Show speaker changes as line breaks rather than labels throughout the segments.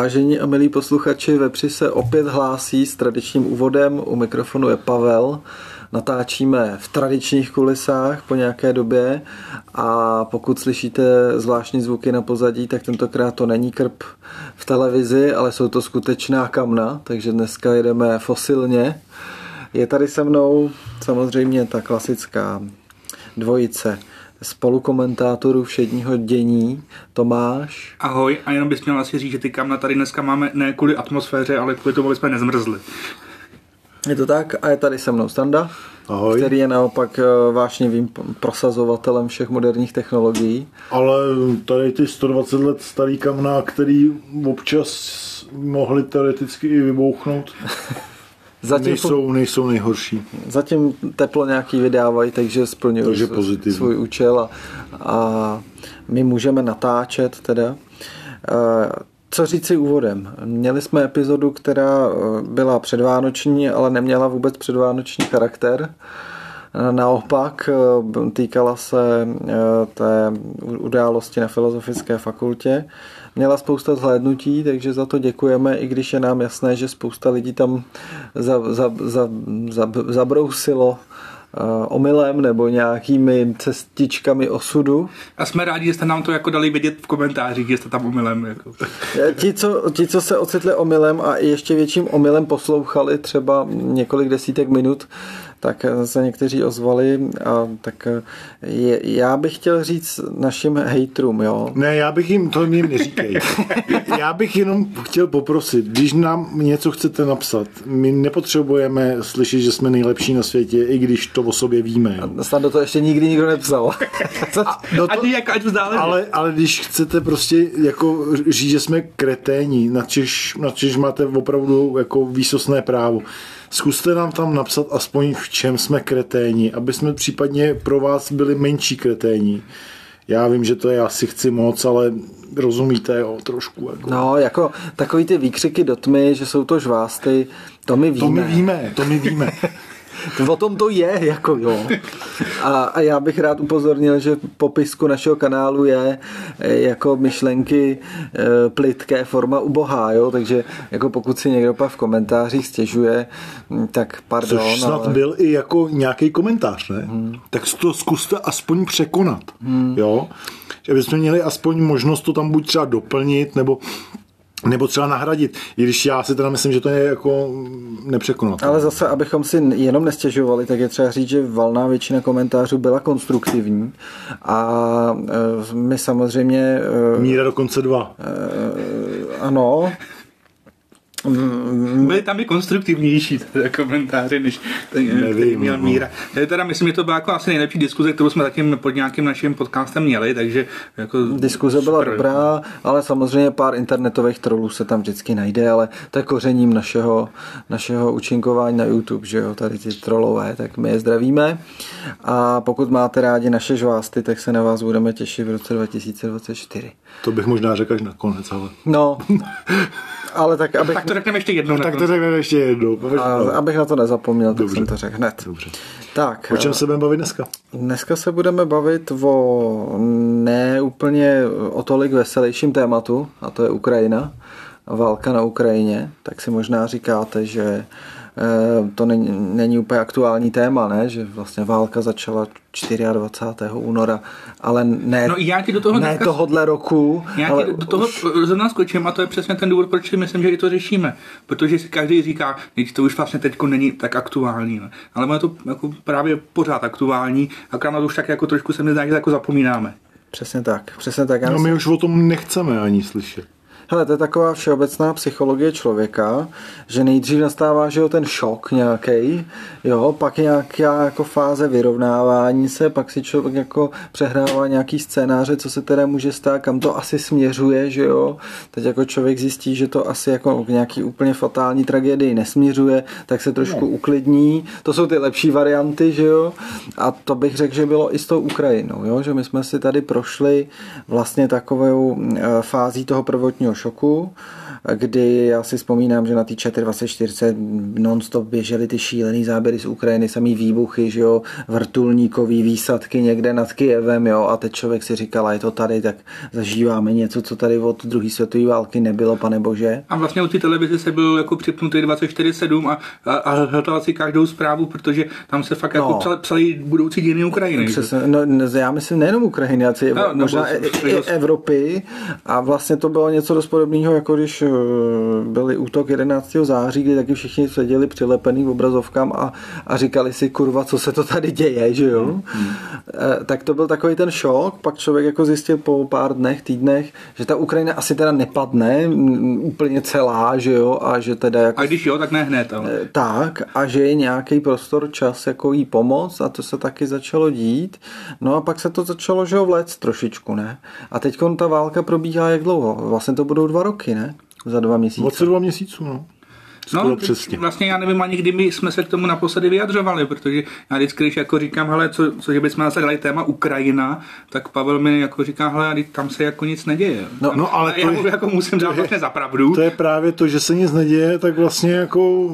Vážení a milí posluchači, Vepři se opět hlásí s tradičním úvodem. U mikrofonu je Pavel. Natáčíme v tradičních kulisách po nějaké době a pokud slyšíte zvláštní zvuky na pozadí, tak tentokrát to není krb v televizi, ale jsou to skutečná kamna, takže dneska jedeme fosilně. Je tady se mnou samozřejmě ta klasická dvojice spolukomentátorů všedního dění, Tomáš.
Ahoj, a jenom bys měl asi říct, že ty kamna tady dneska máme ne kvůli atmosféře, ale kvůli tomu, aby jsme nezmrzli.
Je to tak a je tady se mnou Standa,
Ahoj.
který je naopak eh, vášnivým prosazovatelem všech moderních technologií.
Ale tady ty 120 let starý kamna, který občas mohli teoreticky i vybouchnout,
Zatím,
nejsou, nejsou nejhorší.
zatím teplo nějaký vydávají, takže splňují
Takže
s-
pozitivní.
svůj účel a, a my můžeme natáčet teda. Eh, Co říci úvodem? Měli jsme epizodu, která eh, byla předvánoční, ale neměla vůbec předvánoční charakter. Eh, Naopak týkala se té události na Filozofické fakultě. Měla spousta zhlédnutí, takže za to děkujeme, i když je nám jasné, že spousta lidí tam za, za, za, za, zabrousilo eh, omylem nebo nějakými cestičkami osudu.
A jsme rádi, že jste nám to jako dali vědět v komentářích, že jste tam omylem. Jako.
Ti co, ti, co se ocitli omylem a ještě větším omylem poslouchali třeba několik desítek minut, tak se někteří ozvali a tak je, já bych chtěl říct našim hejtrům, jo.
Ne, já bych jim, to jim neříkej. Já bych jenom chtěl poprosit, když nám něco chcete napsat, my nepotřebujeme slyšet, že jsme nejlepší na světě, i když to o sobě víme. Jo.
Snad do to ještě nikdy nikdo nepsal.
No to,
Ať, jak, ať
ale, ale když chcete prostě jako říct, že jsme kreténi, na Češ, na Češ máte opravdu jako výsostné právo. Zkuste nám tam napsat aspoň v čem jsme kreténi, aby jsme případně pro vás byli menší kreténi. Já vím, že to je asi chci moc, ale rozumíte, jo, trošku. Jako.
No, jako takový ty výkřiky do tmy, že jsou to žvásty, to my víme.
To my víme, to my víme.
O tom to je, jako jo. A, a já bych rád upozornil, že v popisku našeho kanálu je eh, jako myšlenky eh, plitké forma ubohá, jo, takže jako pokud si někdo pak v komentářích stěžuje, hm, tak pardon,
Což snad
ale...
byl i jako nějaký komentář, ne? Hmm. Tak to zkuste aspoň překonat, hmm. jo? Že bychom měli aspoň možnost to tam buď třeba doplnit, nebo nebo třeba nahradit, i když já si teda myslím, že to je jako nepřekonat.
Ale zase, abychom si jenom nestěžovali, tak je třeba říct, že valná většina komentářů byla konstruktivní a eh, my samozřejmě eh,
Míra dokonce dva.
ano,
Byly tam i konstruktivnější teda komentáře, než ten,
Nevím,
měl
no.
Míra. Eh, Teda myslím, že to byla jako asi nejlepší diskuze, kterou jsme zatím pod nějakým naším podcastem měli, takže jako
Diskuze byla
super.
dobrá, ale samozřejmě pár internetových trolů se tam vždycky najde, ale to je kořením našeho, našeho účinkování na YouTube, že jo, tady ty trolové, tak my je zdravíme a pokud máte rádi naše žvásty, tak se na vás budeme těšit v roce 2024.
To bych možná řekl až nakonec, ale...
No, ale tak abych,
Tak to řekneme ještě jednou.
Tak to řekneme ještě jednou.
a, abych na to nezapomněl, tak
Dobře.
jsem to řekl hned.
Dobře.
Tak,
O čem se budeme bavit dneska?
Dneska se budeme bavit o ne úplně o tolik veselějším tématu, a to je Ukrajina, válka na Ukrajině. Tak si možná říkáte, že eh, to není, není úplně aktuální téma, ne? že vlastně válka začala 24. února, ale ne,
No, já ti do toho
ne
dneska-
tohodle roku,
Já
ale
do toho
už,
zrovna skočím a to je přesně ten důvod, proč si myslím, že i to řešíme. Protože si každý říká, že to už vlastně teď není tak aktuální. Ne? Ale ono je to jako právě pořád aktuální, akorát na to už tak jako trošku se mi zdá, že jako zapomínáme.
přesně tak, přesně tak. Já
No my už o tom nechceme ani slyšet.
Hele, to je taková všeobecná psychologie člověka, že nejdřív nastává, že jo, ten šok nějaký, jo, pak nějaká jako fáze vyrovnávání se, pak si člověk jako přehrává nějaký scénáře, co se teda může stát, kam to asi směřuje, že jo. Teď jako člověk zjistí, že to asi jako k nějaký úplně fatální tragédii nesměřuje, tak se trošku uklidní. To jsou ty lepší varianty, že jo. A to bych řekl, že bylo i s tou Ukrajinou, jo, že my jsme si tady prošli vlastně takovou eh, fází toho prvotního šoku kdy já si vzpomínám, že na té 24 non-stop běžely ty šílený záběry z Ukrajiny, samý výbuchy, že jo, vrtulníkový výsadky někde nad Kijevem, jo, a teď člověk si říkal, a je to tady, tak zažíváme něco, co tady od druhé světové války nebylo, pane bože.
A vlastně u té televize se byl jako připnutý 24-7 a, a, a hledal si každou zprávu, protože tam se fakt jako no. jako psali, psali budoucí dějiny Ukrajiny.
Přesně, no, já myslím nejenom Ukrajiny, ale no, možná i, i Evropy a vlastně to bylo něco dost podobného, jako když eh, byli útok 11. září, kdy taky všichni seděli přilepený v obrazovkám a, a říkali si, kurva, co se to tady děje, že jo? Hmm. hmm. Tak to byl takový ten šok, pak člověk jako zjistil po pár dnech, týdnech, že ta Ukrajina asi teda nepadne úplně celá, že jo, a že teda jako...
A když jo, tak ne hned, ale...
Eh, tak, a že je nějaký prostor, čas jako jí pomoct a to se taky začalo dít. No a pak se to začalo, že jo, vléct trošičku, ne? A teď ta válka probíhá jak dlouho? Vlastně to budou dva roky, ne? Za dva měsíce.
Moc dva měsíců, no.
no, přesně. vlastně já nevím ani kdy my jsme se k tomu naposledy vyjadřovali, protože já vždycky, když jako říkám, hele, co, co že bychom zase dali téma Ukrajina, tak Pavel mi jako říká, hele, tam se jako nic neděje.
No, no ale
já to je, jako musím dát vlastně za pravdu.
To je právě to, že se nic neděje, tak vlastně jako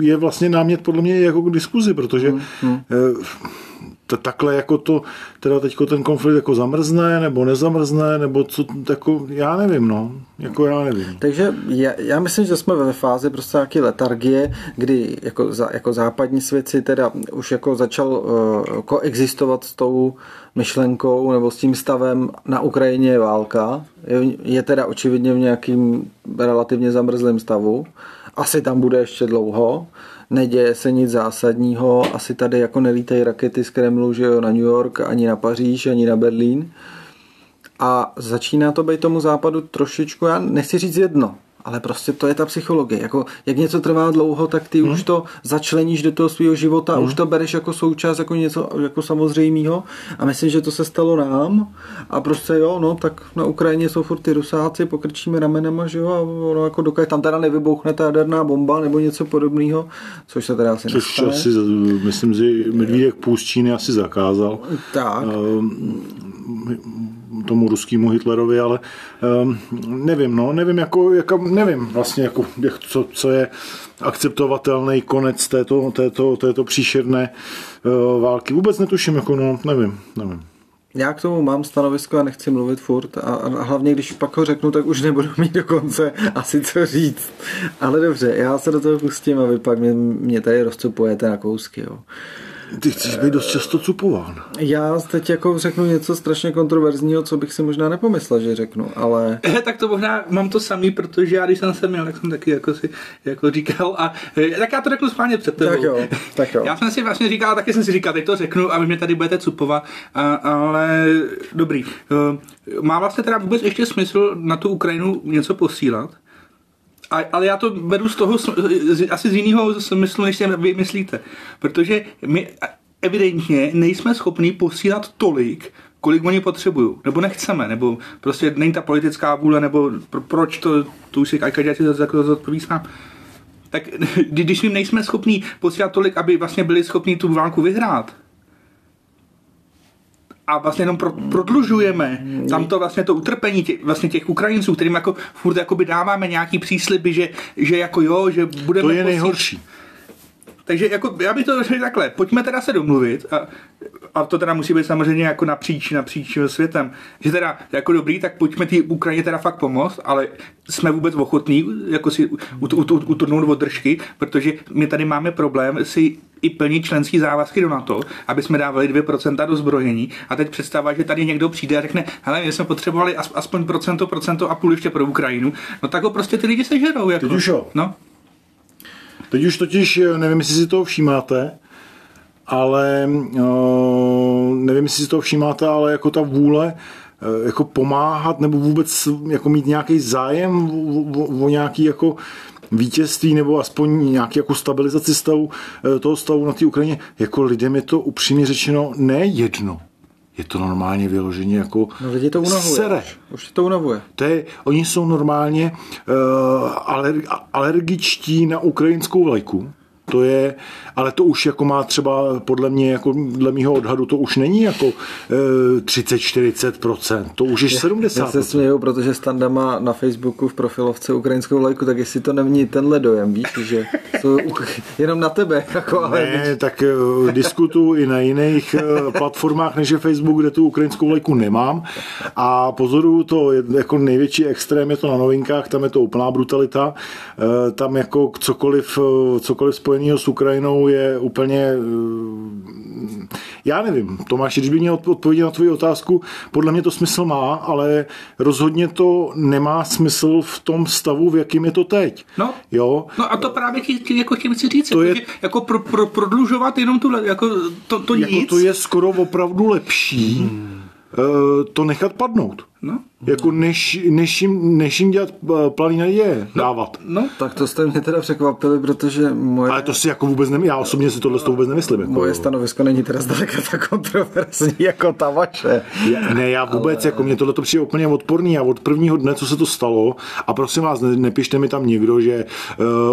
je vlastně námět podle mě jako k diskuzi, protože hmm, hmm to takhle jako to, teda teďko ten konflikt jako zamrzne, nebo nezamrzne, nebo co, jako já nevím, no, jako já nevím.
Takže já, já myslím, že jsme ve fázi prostě nějaké letargie, kdy jako, za, jako západní svět si teda už jako začal uh, koexistovat s tou myšlenkou nebo s tím stavem na Ukrajině je válka, je, je teda očividně v nějakým relativně zamrzlém stavu, asi tam bude ještě dlouho, neděje se nic zásadního, asi tady jako nelítají rakety z Kremlu, že jo, na New York, ani na Paříž, ani na Berlín. A začíná to být tomu západu trošičku, já nechci říct jedno, ale prostě to je ta psychologie. Jako, jak něco trvá dlouho, tak ty hmm. už to začleníš do toho svého života hmm. už to bereš jako součást, jako něco jako samozřejmého. A myslím, že to se stalo nám. A prostě jo, no, tak na Ukrajině jsou furt ty rusáci, pokrčíme ramenama, že jo, a ono jako dokud tam teda nevybouchne ta jaderná bomba nebo něco podobného, což se teda asi
Což nestane. asi, myslím, že Medvídek Číny asi zakázal.
Tak.
Um, tomu ruskému Hitlerovi, ale um, nevím, no, nevím, jako, jako, nevím vlastně, jako, jak, co, co je akceptovatelný konec této, této, této příšerné uh, války. Vůbec netuším, jako, no, nevím, nevím.
Já k tomu mám stanovisko a nechci mluvit furt a, a hlavně, když pak ho řeknu, tak už nebudu mít dokonce asi co říct. Ale dobře, já se do toho pustím a vy pak mě, mě tady rozcupujete na kousky. Jo.
Ty chceš být dost často cupován.
Já teď jako řeknu něco strašně kontroverzního, co bych si možná nepomyslel, že řeknu, ale...
tak to možná mám to samý, protože já když jsem se měl, tak jsem taky jako si jako říkal a eh, tak já to řeknu spáně před tebou.
Tak jo, tak jo.
Já jsem si vlastně říkal, taky jsem si říkal, teď to řeknu a vy mě tady budete cupovat, a, ale dobrý. Eh, má vlastně teda vůbec ještě smysl na tu Ukrajinu něco posílat? A, ale já to vedu z toho, z, asi z jiného smyslu, než si vy myslíte. Protože my evidentně nejsme schopni posílat tolik, kolik oni potřebují, nebo nechceme, nebo prostě není ta politická vůle, nebo pro, proč to, to už si každý si zodpoví sám. Tak když jim nejsme schopni posílat tolik, aby vlastně byli schopni tu válku vyhrát, a vlastně jenom pro, prodlužujeme tam to vlastně to utrpení tě, vlastně těch Ukrajinců, kterým jako furt jakoby dáváme nějaký přísliby, že, že jako jo, že budeme...
To je nejhorší.
Takže jako, já bych to řekl takhle, pojďme teda se domluvit a, a to teda musí být samozřejmě jako napříč, napříč světem, že teda jako dobrý, tak pojďme té Ukrajině teda fakt pomoct, ale jsme vůbec ochotní jako si utrhnout od držky, protože my tady máme problém si i plnit členský závazky do NATO, aby jsme dávali 2% do zbrojení a teď představa, že tady někdo přijde a řekne, hele, my jsme potřebovali aspoň procento, procento a půl ještě pro Ukrajinu, no tak ho prostě ty lidi sežerou. Jako.
Jo.
No.
Teď už totiž, nevím, jestli si toho všímáte, ale uh, nevím, jestli si toho všímáte, ale jako ta vůle uh, jako pomáhat nebo vůbec jako mít nějaký zájem o, o, o nějaký jako vítězství nebo aspoň nějaký jako stabilizaci stavu, eh, toho stavu na té Ukrajině, jako lidem je to upřímně řečeno nejedno. Je to normálně vyloženě jako
no, lidi to unavuje. Sere. Už to unavuje.
To je, oni jsou normálně uh, alerg, alergičtí na ukrajinskou vlajku To je, ale to už jako má třeba podle mě, jako dle mýho odhadu, to už není jako e, 30-40%, to už je 70%.
Já se směju, protože Standa má na Facebooku v profilovce ukrajinskou lajku, tak jestli to není tenhle dojem, víš, že jsou jenom na tebe. Jako, ale
ne, tak uh, diskutu i na jiných uh, platformách, než je Facebook, kde tu ukrajinskou lajku nemám a pozoruju to, jako největší extrém je to na novinkách, tam je to úplná brutalita, uh, tam jako cokoliv, uh, cokoliv spojeného s Ukrajinou je úplně uh, já nevím, Tomáš, když by měl odpovědět na tvoji otázku, podle mě to smysl má, ale rozhodně to nemá smysl v tom stavu, v jakým je to teď.
No,
jo?
no a to právě chci, jako chci říct, to je, jako pro, pro, prodlužovat jenom tu, jako to, to
jako
nic.
To je skoro opravdu lepší hmm. to nechat padnout.
No.
Jako než, než, jim, než jim dělat eh, planý naděje
no,
dávat.
No.
Tak to jste mě teda překvapili, protože moje...
Ale to si jako vůbec nemyslím, já osobně si tohle vůbec nemyslím. Jako...
Moje stanovisko není teda zdaleka tak kontroverzní jako ta vaše.
Já, ne, já vůbec, Ale... jako mě tohle to přijde úplně odporný a od prvního dne, co se to stalo, a prosím vás, ne, nepište mi tam někdo, že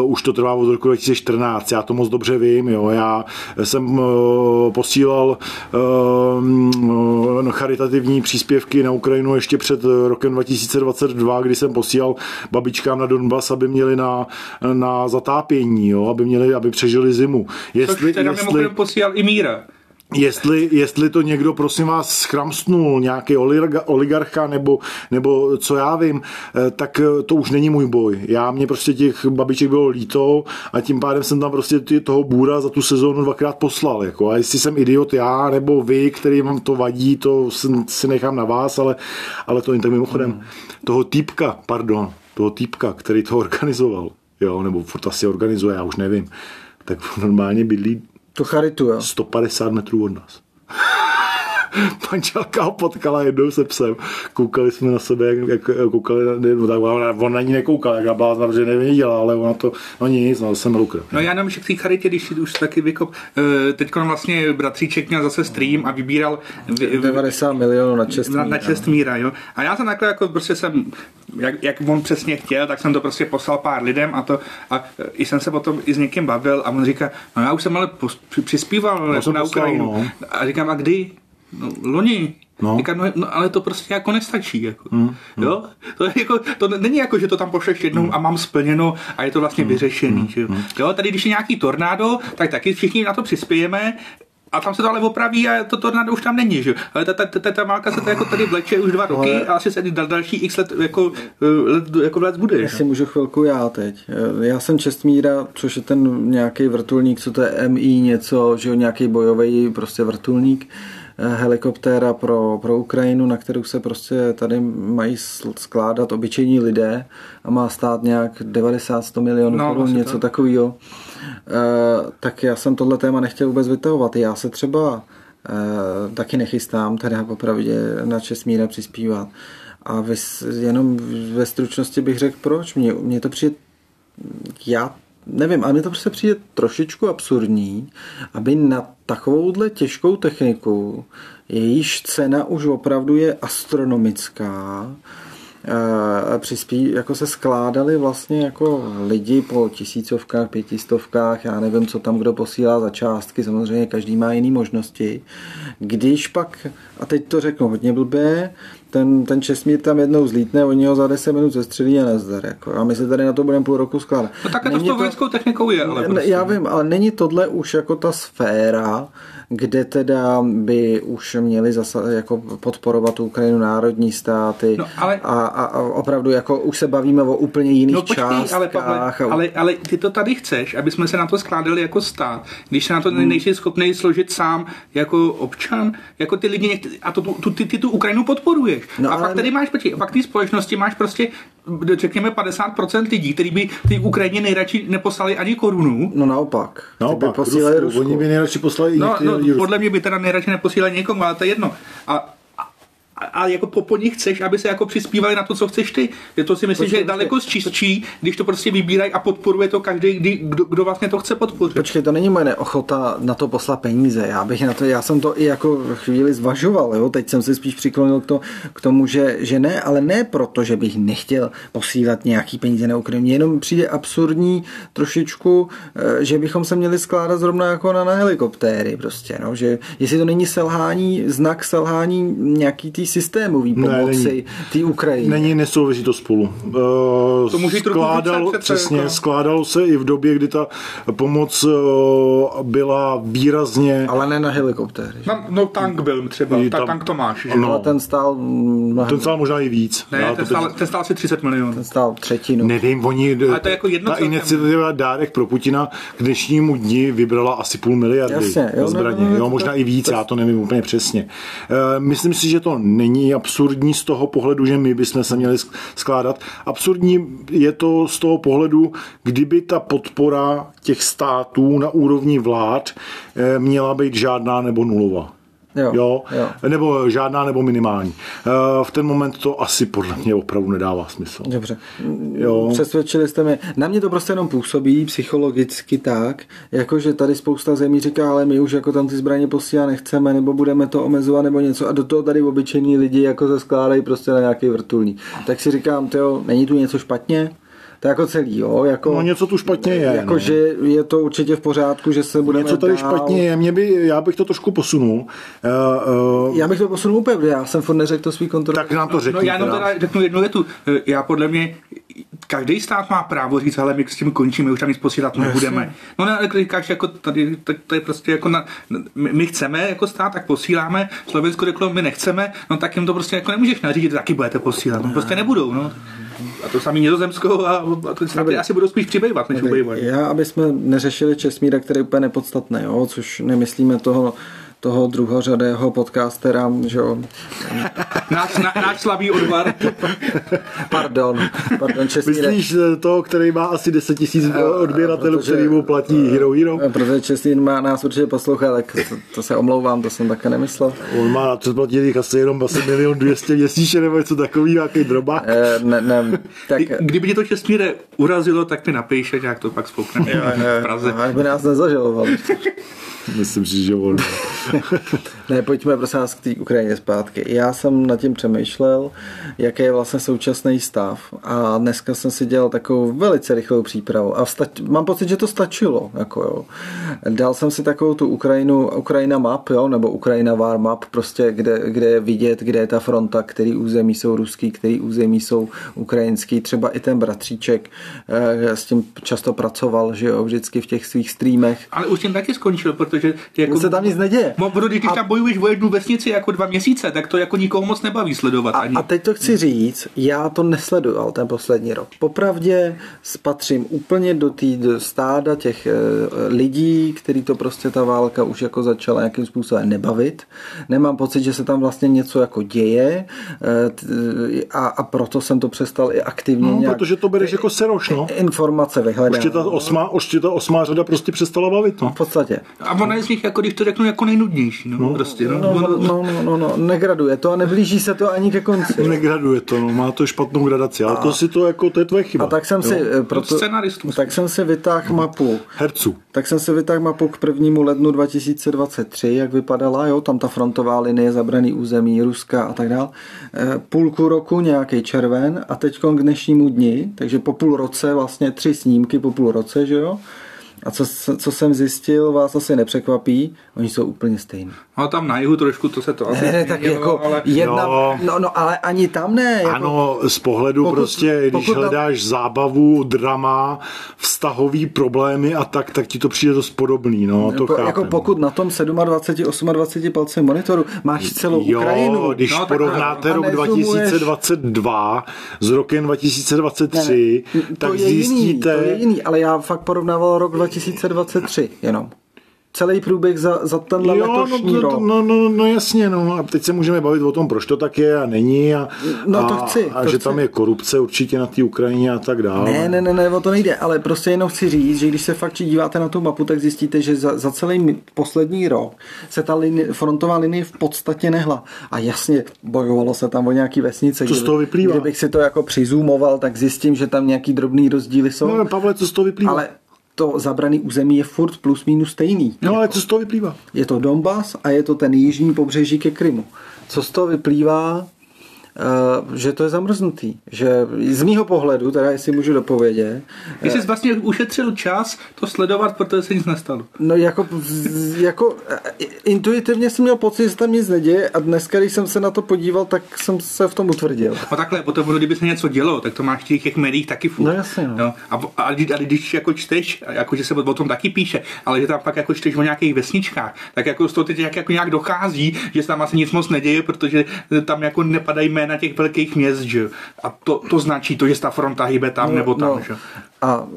uh, už to trvá od roku 2014, já to moc dobře vím, jo, já jsem uh, posílal uh, charitativní příspěvky na Ukrajinu ještě před rokem 2022, kdy jsem posílal babičkám na Donbas, aby měli na, na zatápění, jo, aby měli, aby přežili zimu.
Jestli, Což teda jestli, posílal i Míra.
Jestli, jestli to někdo, prosím vás, schramstnul, nějaký oligarcha nebo, nebo co já vím, eh, tak eh, to už není můj boj. Já mě prostě těch babiček bylo líto a tím pádem jsem tam prostě toho bůra za tu sezónu dvakrát poslal. Jako. A jestli jsem idiot já nebo vy, který vám to vadí, to si nechám na vás, ale, ale to jen tak mimochodem. Hmm. Toho týpka, pardon, toho týpka, který to organizoval, jo, nebo furt asi organizuje, já už nevím, tak normálně bydlí
tu charitu, jo.
150 metrů od nás. Manželka ho potkala jednou se psem. Koukali jsme na sebe, jak, jak koukali, no tak ona, on na ní nekoukal, jak blázna, že nevěděla, ale ona to, no nic, no jsem lukr.
No já nevím, že k té charitě, když už taky vykop, eh, teď vlastně bratříček měl zase stream a vybíral
v, 90 milionů na čest
na, na čest míra, jo. A já jsem takhle jako prostě jsem, jak, jak on přesně chtěl, tak jsem to prostě poslal pár lidem a to, a i jsem se potom i s někým bavil a on říká, no já už jsem ale pos, přispíval no, jako na Ukrajinu. No. A říkám, a kdy? No, loni. No. Říká, no, no, ale to prostě jako nestačí. Jako. Mm, mm. Jo? To, je jako, to není jako, že to tam pošleš jednou mm. a mám splněno a je to vlastně mm, vyřešený. Mm, že? Mm. Jo? Tady, když je nějaký tornádo, tak taky všichni na to přispějeme, a tam se to ale opraví a to tornádo už tam není, že? Ale ta, ta, ta, ta válka se to jako tady vleče už dva roky ale... a asi se dal, další x let jako, let, jako let bude.
Jestli můžu chvilku já teď. Já jsem Čestmíra, což je ten nějaký vrtulník, co to je MI něco, že jo, nějaký bojový prostě vrtulník Eh, helikoptéra pro, pro Ukrajinu, na kterou se prostě tady mají skládat obyčejní lidé a má stát nějak 90-100 milionů no, korun, něco to. takového. E, tak já jsem tohle téma nechtěl vůbec vytahovat. Já se třeba e, taky nechystám teda popravdě na Česmíra přispívat. A vys, jenom ve stručnosti bych řekl, proč. Mně, mně to přijde já nevím, ale mi to prostě přijde trošičku absurdní, aby na takovouhle těžkou techniku, jejíž cena už opravdu je astronomická, eh, přispí, jako se skládali vlastně jako lidi po tisícovkách, pětistovkách, já nevím, co tam kdo posílá za částky, samozřejmě každý má jiné možnosti. Když pak, a teď to řeknu hodně blbě, ten, ten Česmír tam jednou zlítne, oni ho za 10 minut zestřelí a nezdar. Jako. A my se tady na to budeme půl roku skládat.
No tak to s tou vojenskou technikou je, ale
prostě. Já vím, ale není tohle už jako ta sféra, kde teda by už měli zase jako podporovat Ukrajinu národní státy no, ale... a, a, a, opravdu jako už se bavíme o úplně jiných no, počkej, částkách.
Ale, Pavle, a... ale, ale ty to tady chceš, aby jsme se na to skládali jako stát, když se na to hmm. nejsi schopný složit sám jako občan, jako ty lidi, a to, tu, ty, ty tu Ukrajinu podporuješ. No, a ale... pak tady máš, počkej, pak ty společnosti máš prostě řekněme 50% lidí, kteří by ty Ukrajině nejradši neposlali ani korunu.
No naopak.
Naopak, by posílali Rusku. Oni by nejradši poslali
no, no, podle mě by teda nejradši neposílali někomu, ale to je jedno. A, a jako po, po nich chceš, aby se jako přispívali na to, co chceš ty. Je to si myslím,
Počkej,
že je daleko čistší, když to prostě vybírají a podporuje to každý, kdy, kdo, kdo vlastně to chce podpořit.
Počkej, to není moje neochota na to poslat peníze. Já bych na to, já jsem to i jako chvíli zvažoval, jo. Teď jsem se spíš přiklonil k, to, k tomu, že, že ne, ale ne proto, že bych nechtěl posílat nějaký peníze na Ukrajinu. Jenom přijde absurdní trošičku, eh, že bychom se měli skládat zrovna jako na, na helikoptéry prostě, no. Že jestli to není selhání, znak selhání nějaký tý systémový pomoci
není.
té Ukrajině.
Není, nesouvisí to spolu. Uh,
To může
skládalo,
přece,
přesně,
jako.
skládalo se i v době, kdy ta pomoc uh, byla výrazně
Ale ne na helikoptéry.
No, no tank byl třeba, ta,
tam-
tank to máš. Že?
Ale ten stál mnohem,
ten stál možná i víc.
Ne,
to
ten
teď-
stál, ten stál asi 30 milionů.
ten stál třetinu.
Nevím, oni,
Ale to je jako jedno
ta iniciativa Dárek pro Putina k dnešnímu dni vybrala asi půl miliardy
Jasně, jo,
zbraně,
no, no,
jo,
to-
možná i víc,
to-
já to nevím úplně přesně. E, myslím si, že to není absurdní z toho pohledu, že my bychom se měli sk- skládat. Absurdní je to z toho pohledu, kdyby ta podpora těch států na úrovni vlád e, měla být žádná nebo nulová.
Jo,
Jo,
jo.
nebo žádná nebo minimální. E, v ten moment to asi podle mě opravdu nedává smysl.
Dobře.
Jo.
Přesvědčili jste mě. Na mě to prostě jenom působí psychologicky tak, jako že tady spousta zemí říká, ale my už jako tam ty zbraně posílat nechceme, nebo budeme to omezovat, nebo něco. A do toho tady obyčejní lidi jako se skládají prostě na nějaký vrtulník. Tak si říkám, tyjo, není tu něco špatně? To je jako celý, jo? Jako,
No něco tu špatně je.
Jako,
no.
že je to určitě v pořádku, že se budeme
Něco tady
dál...
špatně je. Mě by, já bych to trošku posunul. Uh, uh,
Já bych to posunul úplně, protože já jsem furt neřekl to svý kontrol.
tak nám to
No
řekni.
já jenom
teda.
řeknu jednu větu. E, Já podle mě, každý stát má právo říct, ale my s tím končíme, už tam nic posílat nebudeme. No ne, ale když říkáš, jako tady, tak to je prostě jako na, my, my, chceme jako stát, tak posíláme, Slovensko řeklo, my nechceme, no tak jim to prostě jako nemůžeš nařídit, taky budete posílat, no prostě nebudou, no. A to samý Nizozemsko a, a ty státy asi budou spíš přibývat, než ubývají.
Já, aby jsme neřešili Česmíra, který je úplně nepodstatné, jo, což nemyslíme toho, toho druhořadého podcastera, že jo.
Náš, na, náš slabý odvar.
Pardon, pardon, Česmíre.
Myslíš eh, toho, který má asi 10 tisíc odběratelů,
protože-
který mu platí Hero Hero?
Protože Česmír má nás určitě poslouchá, tak to, to, se omlouvám, to jsem také nemyslel.
On má předplatit asi jenom asi milion 200 měsíčně nebo něco takový, nějaký drobák.
Eh, ne, ne, tak,
Kdyby tě to čestmíre urazilo, tak mi napíše, jak to pak spoukneme v Praze.
až by nás nezažaloval.
Myslím si, že on.
Ne, pojďme prosím vás k té Ukrajině zpátky. Já jsem nad tím přemýšlel, jaký je vlastně současný stav a dneska jsem si dělal takovou velice rychlou přípravu a vsta- mám pocit, že to stačilo. Jako jo. Dal jsem si takovou tu Ukrajinu, Ukrajina map, jo, nebo Ukrajina war map, prostě kde, kde je vidět, kde je ta fronta, který území jsou ruský, který území jsou ukrajinský, třeba i ten bratříček eh, s tím často pracoval, že jo, vždycky v těch svých streamech.
Ale už tím taky skončil, protože jako,
Se tam nic neděje.
Mo- Protože když
A-
tam bojuješ o jednu vesnici jako dva měsíce, tak to jako nikoho moc nebaví sledovat
A,
ani.
a teď to chci říct, já to nesledoval ten poslední rok. Popravdě spatřím úplně do té stáda těch e, lidí, který to prostě ta válka už jako začala nějakým způsobem nebavit. Nemám pocit, že se tam vlastně něco jako děje e, t, a, a proto jsem to přestal i aktivně
No,
nějak
protože to bereš jako seroš, no.
informace vyhledávat.
Už tě ta osmá, už tě ta osmá řada prostě přestala bavit, no.
V podstatě.
A ona je z nich, jako když to řeknu, jako nejnudnější. No, no prostě, no.
No,
no,
no, no, no, no, no, negraduje to a neblíží se to ani ke konci.
Negraduje to, no. Má to špatnou gradaci, ale to si to jako, to je tvoje chyba.
A tak jsem si, eh, proto, tak jsem si vytáhl mapu
Herců.
Tak jsem si vytáhl mapu k 1. lednu 2023, jak vypadala, jo, tam ta frontová linie, zabraný území, Ruska a tak dál. Eh, Půlku roku nějaký červen a teď k dnešnímu dni, takže po půl roce, vlastně tři snímky po půl roce, že jo. A co, co jsem zjistil, vás asi nepřekvapí, oni jsou úplně stejní.
no tam na jihu trošku to se to asi
Ne, ne, tak jako
ale...
jedna,
No.
no, no, ale ani tam ne. Jako,
Ano, z pohledu
pokud-
prostě, když
pokud tam-
hledáš zábavu, drama, vztahový problémy a tak, tak ti to přijde dost podobný, no, to
jako,
chápem.
jako pokud na tom 27, 28 palcem monitoru máš celou
Jo,
Ukrajinu.
když
No, tak
porovnáte
a
rok
nezumuješ-
2022 s rokem 2023,
Ne,
tak
to je jiný,
zjistíte...
to je jiný, ale já fakt porovnával rok 2023 jenom. celý průběh za, za tenhle
Jo, no,
letošní
to,
rok.
to, no, no, no, jasně, no. A teď se můžeme bavit o tom, proč to tak je a není. A,
No,
a,
to chci,
A
to
že
chci.
tam je korupce určitě na té Ukrajině a tak dále.
Ne, ne, ne, ne, o to nejde, ale prostě jenom chci říct, že když se fakt díváte na tu mapu, tak zjistíte, že za, za celý poslední rok se ta linie, frontová linie v podstatě nehla. A jasně, bojovalo se tam o nějaký vesnice.
Co z toho vyplývá?
Kdybych si to jako přizumoval, tak zjistím, že tam nějaký drobný rozdíly jsou.
No, Pavle, co z toho vyplývá?
ale to zabraný území je furt plus minus stejný.
No, ale co z toho vyplývá?
Je to Donbass a je to ten jižní pobřeží ke Krymu. Co z toho vyplývá, že to je zamrznutý. Že z mýho pohledu, teda jestli můžu dopovědět,
Ty jsi vlastně ušetřil čas to sledovat, protože se nic nestalo.
no jako, jako eh, intuitivně jsem měl pocit, že tam nic neděje a dneska, když jsem se na to podíval, tak jsem se v tom utvrdil.
No takhle, potom, ono, kdyby se něco dělo, tak to máš v těch, médiích taky furt.
No jasně, no.
Jo? A, a, a, když jako čteš, jako že se o tom taky píše, ale že tam pak jako čteš o nějakých vesničkách, tak jako z toho teď jak, jako nějak dochází, že se tam asi nic moc neděje, protože tam jako nepadají jména těch velkých měst, že. A to, to značí to, že ta fronta hýbe tam nebo tam, že jo.
A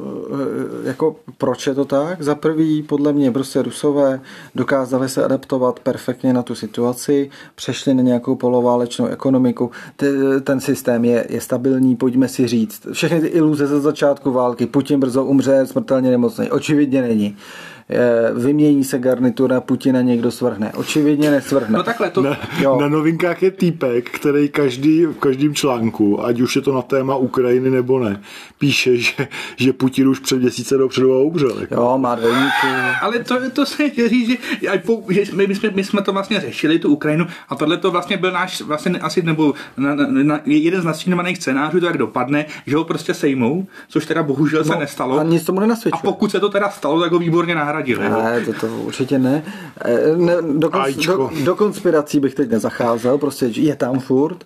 e, jako proč je to tak? Za prvý, podle mě prostě Rusové dokázali se adaptovat perfektně na tu situaci, přešli na nějakou poloválečnou ekonomiku, ten systém je, je stabilní, pojďme si říct. Všechny ty iluze ze začátku války, Putin brzo umře, smrtelně nemocný, očividně není. E, Vymění se garnitura, Putina někdo svrhne. Očividně nesvrhne.
No takhle, to,
Na,
Jo.
na novinkách je týpek, který každý, v každém článku, ať už je to na téma Ukrajiny nebo ne, píše, že, že Putin už před měsíce dopředu umřel. Jako.
Jo, má dvojníky.
Ale to, to se říct, že, že my, my, jsme, my jsme to vlastně řešili, tu Ukrajinu, a tohle to vlastně byl náš, vlastně asi, nebo na, na, na, jeden z nastínovaných scénářů, to jak dopadne, že ho prostě sejmou, což teda bohužel se nestalo.
A nic tomu
A pokud se to teda stalo, tak ho výborně nahradili. Jo.
Ne, to, to určitě ne. Eh, ne do, do, do konspirací bych teď nezacházel, prostě je tam furt.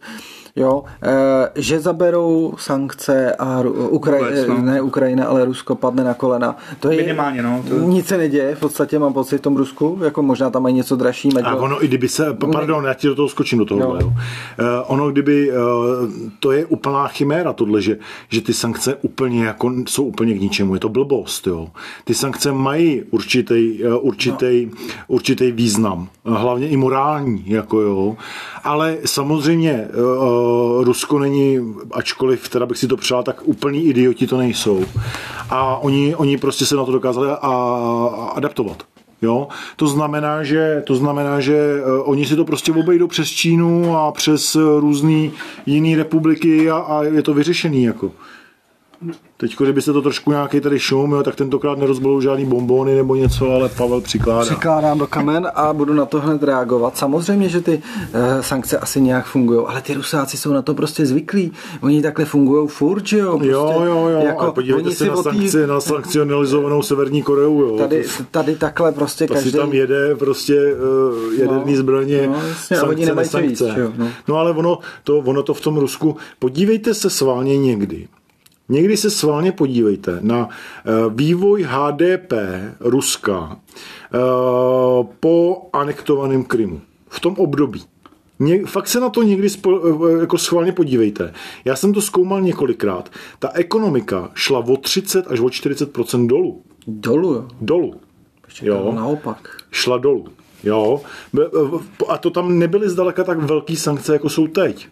Jo, eh, že zaberou sankce a Ru- Ukraj,
Vůbec, no.
ne Ukrajina, ale Rusko padne na kolena. To je,
Minimálně, no, to-
Nic se neděje, v podstatě mám pocit v tom Rusku, jako možná tam mají něco dražší.
A
Medlo.
ono, i kdyby se, pardon, já ti do toho skočím do toho.
Jo.
Jo. Ono, kdyby, to je úplná chiméra tohle, že, že ty sankce úplně jako, jsou úplně k ničemu, je to blbost, jo. Ty sankce mají určitý, určitý, no. určitý význam, hlavně i morální, jako jo. Ale samozřejmě Rusko není, ačkoliv teda bych si to přál, tak úplný idioti to nejsou. A oni, oni prostě se na to dokázali a, a adaptovat. Jo? To znamená, že, to znamená, že uh, oni si to prostě obejdou přes Čínu a přes různé jiné republiky a, a je to vyřešený. Jako. Teď, kdyby se to trošku nějaký tady šum, jo, tak tentokrát nerozbolou žádný bombony nebo něco, ale Pavel přikládá.
Přikládám do kamen a budu na to hned reagovat. Samozřejmě, že ty uh, sankce asi nějak fungují, ale ty Rusáci jsou na to prostě zvyklí. Oni takhle fungují furt, že jo? Prostě,
Jo, jo, jo.
Jako,
a podívejte se na,
tý-
sankci, na sankcionalizovanou Severní Koreu. Jo.
Tady, tady takhle prostě
to
každý...
tam jede prostě uh, jaderný
No,
zbraně,
no, jasně, a oni
sankce,
že jo, no.
no ale ono to, ono to v tom Rusku, podívejte se sválně někdy. Někdy se sválně podívejte na uh, vývoj HDP Ruska uh, po anektovaném Krymu. V tom období. Ně, fakt se na to někdy spo, eh, jako schválně podívejte. Já jsem to zkoumal několikrát. Ta ekonomika šla o 30 až o 40 dolů.
Dolů, jo.
Dolů. Jo.
naopak.
Šla dolů. Jo. A to tam nebyly zdaleka tak velký sankce, jako jsou teď.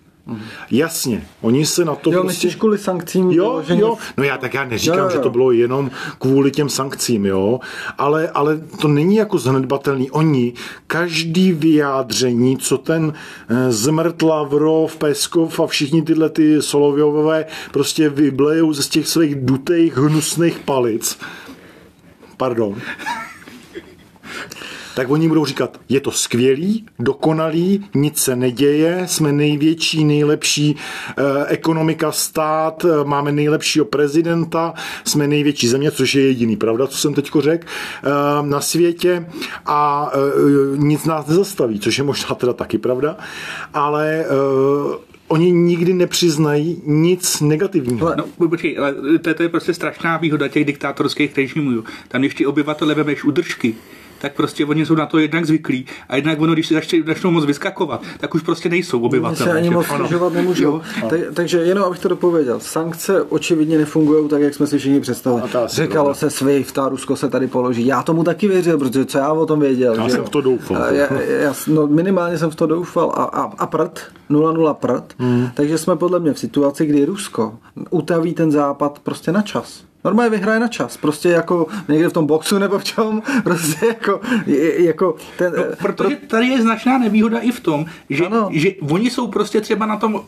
Jasně, oni se na to
Jo,
prostě...
kvůli sankcím?
Jo,
vyloženě-
jo, no já tak já neříkám,
Jo, jo,
že to bylo jenom kvůli těm sankcím, jo, ale, ale to není jako zanedbatelný. Oni, každý vyjádření, co ten eh, Zmrt, Lavrov, Peskov a všichni tyhle ty Solovjové prostě vyblejou ze těch svých dutých, hnusných palic, pardon, tak oni budou říkat, je to skvělý, dokonalý, nic se neděje, jsme největší, nejlepší eh, ekonomika stát, eh, máme nejlepšího prezidenta, jsme největší země, což je jediný pravda, co jsem teďko řekl, eh, na světě a eh, nic nás nezastaví, což je možná teda taky pravda, ale eh, oni nikdy nepřiznají nic negativního.
No, po- počkej, ale to, to je prostě strašná výhoda těch diktátorských režimů. Tam ty obyvatele vemeš udržky, tak prostě oni jsou na to jednak zvyklí a jednak ono, když si začnou, začnou moc vyskakovat, tak už prostě nejsou obyvatelé.
se ani moc
Ano.
stěžovat nemůžou. Tak, takže jenom abych to dopověděl. Sankce očividně nefungují tak, jak jsme si všichni představili. Říkalo
pravda.
se SWIFT a Rusko se tady položí. Já tomu taky věřil, protože co já o tom věděl.
Já
že
jsem
jo?
v to doufal.
A Já, já, no, minimálně jsem v to doufal a, a, a prd, 0-0 prd. Hmm. Takže jsme podle mě v situaci, kdy Rusko utaví ten západ prostě na čas. Normálně vyhraje na čas, prostě jako někde v tom boxu nebo v čem, prostě jako, jako ten,
No, protože tady je značná nevýhoda i v tom, že,
Ano.
že oni jsou prostě třeba na tom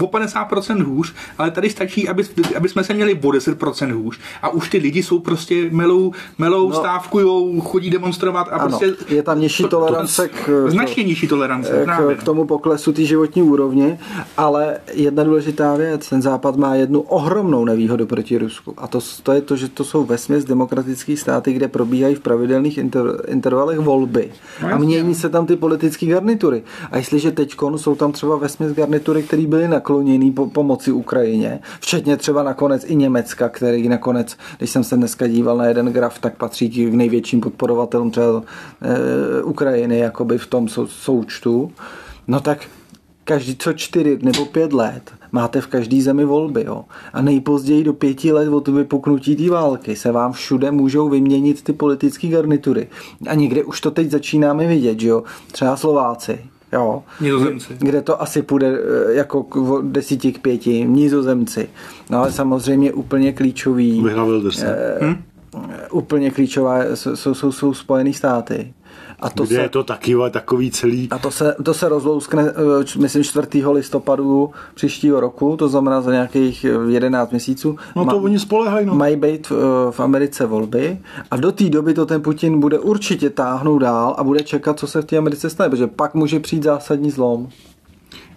o 50% hůř, ale tady stačí, aby, aby jsme se měli o 10% hůř a už ty lidi jsou prostě melou, melou
No.
no, stávkujou, chodí demonstrovat a
Ano,
prostě...
je tam nižší
to- to-
tolerance k-
Značně nižší tolerance, právě.
k, k tomu poklesu té životní úrovně, ale jedna důležitá věc, ten západ má jednu ohromnou nevýhodu proti Rusku a to, to je to, že to jsou vesměs demokratické státy, kde probíhají v pravidelných inter, intervalech volby
No
a mění se tam ty politické garnitury. A jestliže teď jsou tam třeba vesměs garnitury, které byly nakloněné po pomoci Ukrajině, včetně třeba nakonec i Německa, který nakonec, když jsem se dneska díval na jeden graf, tak patří k největším podporovatelům třeba e, Ukrajiny jakoby v tom sou, součtu, no tak každý co čtyři nebo pět let máte v každé zemi volby. Jo? A nejpozději do pěti let od vypuknutí té války se vám všude můžou vyměnit ty politické garnitury. A někde už to teď začínáme vidět, že jo? Třeba Slováci. Jo,
Nizozemci.
kde to asi půjde eh, jako k desíti k pěti, nizozemci. No ale samozřejmě úplně klíčový,
Vyhrál Wilders. ne?
Hm?
eh, úplně klíčová jsou, jsou, jsou, jsou Spojený státy. A to
Kde
se,
je to taky takový celý...
a to se, to se rozlouskne, eh, myslím, 4. listopadu příštího roku, to znamená za nějakých eh, 11 měsíců.
No to
Ma-
oni spolehají, no.
Mají být v, eh, v Americe volby a do té doby to ten Putin bude určitě táhnout dál a bude čekat, co se v té Americe stane, protože pak může přijít zásadní zlom.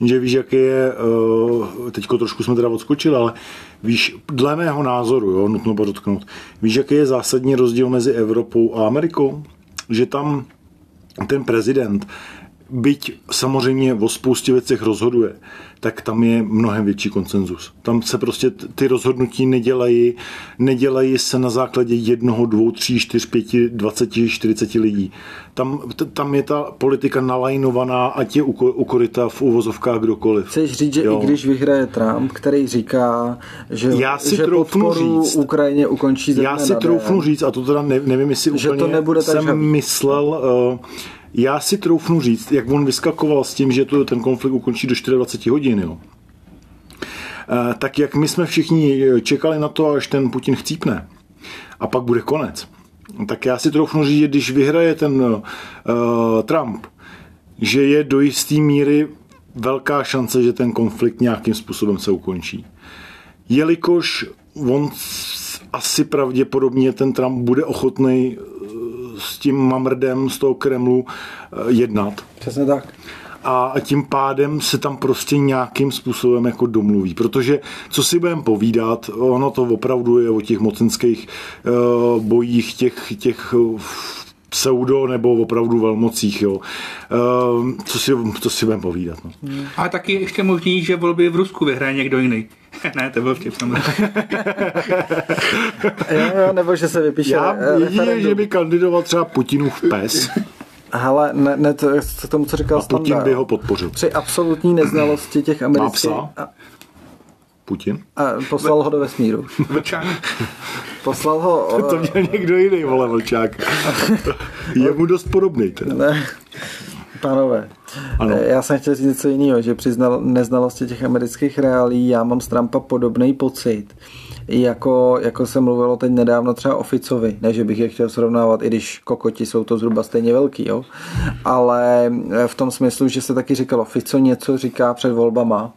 Že víš, jaký je, teďko trošku jsme teda odskočili, ale víš, dle mého názoru, jo, nutno podotknout, víš, jaký je zásadní rozdíl mezi Evropou a Amerikou? Že tam ten prezident, byť samozřejmě o spoustě věcech rozhoduje, tak tam je mnohem větší konsenzus. Tam se prostě ty rozhodnutí nedělají, nedělají se na základě jednoho, dvou, tří, čtyř, pěti, dvaceti, čtyřiceti lidí. Tam, t- tam je ta politika nalajnovaná, ať je u, ko- u koryta v uvozovkách kdokoliv.
Chceš říct, že
Jo.
i když vyhraje Trump, který říká, že,
Já si
že
troufnu říct-
Ukrajině ukončí
Já si troufnu říct, a to teda ne, nevím, jestli
Že to
úplně
nebude tak
jsem myslel, uh, já si troufnu říct, jak on vyskakoval s tím, že to ten konflikt ukončí do 24 hodin, jo. Eh, tak jak my jsme všichni čekali na to, až ten Putin chcípne a pak bude konec, tak já si troufnu říct, že když vyhraje ten uh, Trump, že je do jisté míry velká šance, že ten konflikt nějakým způsobem se ukončí. Jelikož on asi pravděpodobně ten Trump bude ochotný s tím mamrdem z toho Kremlu eh, jednat.
Přesně tak.
A tím pádem se tam prostě nějakým způsobem jako domluví. Protože, co si budeme povídat, ono to opravdu je o těch mocenských uh, bojích, těch, těch pseudo nebo opravdu velmocích. Jo. Uh, co, si, co si budeme povídat. No.
Ale taky je ještě možný, že volby v Rusku vyhraje někdo jiný. ne, to byl vtip samozřejmě.
Jo, nebo že se vypíše
Já
eh,
jedině, že by kandidoval třeba Putinův pes,
Hele, ne, ne to, k tomu, co říkal
a Putin
Standa.
by ho podpořil.
Při absolutní neznalosti těch amerických...
psa?
A,
Putin?
a poslal ho do vesmíru.
Vlčák.
Poslal ho...
To měl někdo jiný, vole, vlčák. Je mu dost podobný teda.
Ne, pánové,
Ano.
eh, já jsem chtěl říct něco jiného, že při znal- neznalosti těch amerických reálí já mám z Trumpa podobný pocit, jako, jako se mluvilo teď nedávno třeba o Ficovi, ne, že bych je chtěl srovnávat, i když kokoti jsou to zhruba stejně velký, jo? ale eh, v tom smyslu, že se taky říkalo, Fico něco říká před volbama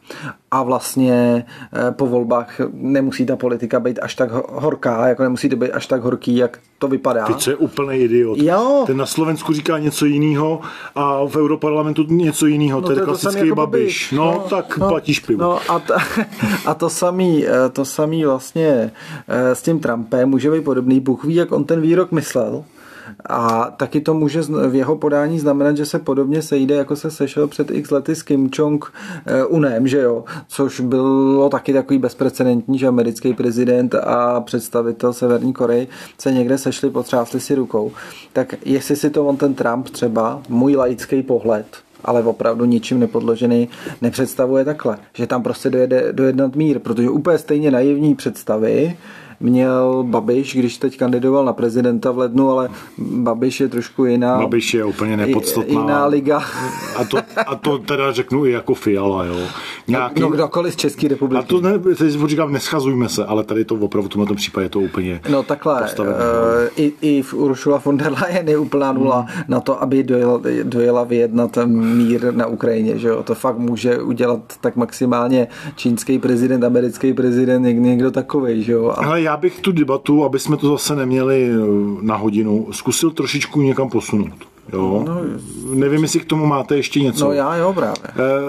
a vlastně eh, po volbách nemusí ta politika být až tak ho- horká, jako nemusí to být až tak horký, jak to vypadá.
Co je úplný idiot.
Jo.
Ten na Slovensku říká něco jiného a v Europarlamentu něco jiného.
No
to je
to je to
klasický
jako
babiš.
Babiš.
No,
No,
tak
no,
platíš pivo.
No a, t- a to samý, eh, to samý vlastně eh, s tím Trumpem může být podobný. Bůh ví, jak on ten výrok myslel, A taky to může v jeho podání znamenat, že se podobně sejde, jako se sešel před x lety s Kim Jong-unem, že jo, což bylo taky takový bezprecedentní, že americký prezident a představitel Severní Koreji se někde sešli, potřásli si rukou. Tak jestli si to on ten Trump třeba, můj laický pohled, ale opravdu ničím nepodložený, nepředstavuje takhle, že tam prostě dojede dojednat mír, protože úplně stejně naivní představy měl Babiš, když teď kandidoval na prezidenta v lednu, ale Babiš je trošku jiná.
Babiš je úplně nepodstatná.
Jiná liga.
A to, a to teda řeknu i jako Fiala, jo.
Nějaký... No kdokoliv z České republiky.
A to ne, teď říkám, neschazujme se, ale tady to opravdu v tomto případě je to úplně
No takhle, uh, i, i v Ursula von der Leyen je úplná nula hmm. na to, aby dojela, dojela vyjednat mír na Ukrajině, že jo. To fakt může udělat tak maximálně čínský prezident, americký prezident, někdo takový, že jo.
A... Ale já bych tu debatu, aby jsme to zase neměli eh, na hodinu, zkusil trošičku někam posunout. Jo? No, Nevím, jestli k tomu máte ještě něco.
No já jo, právě.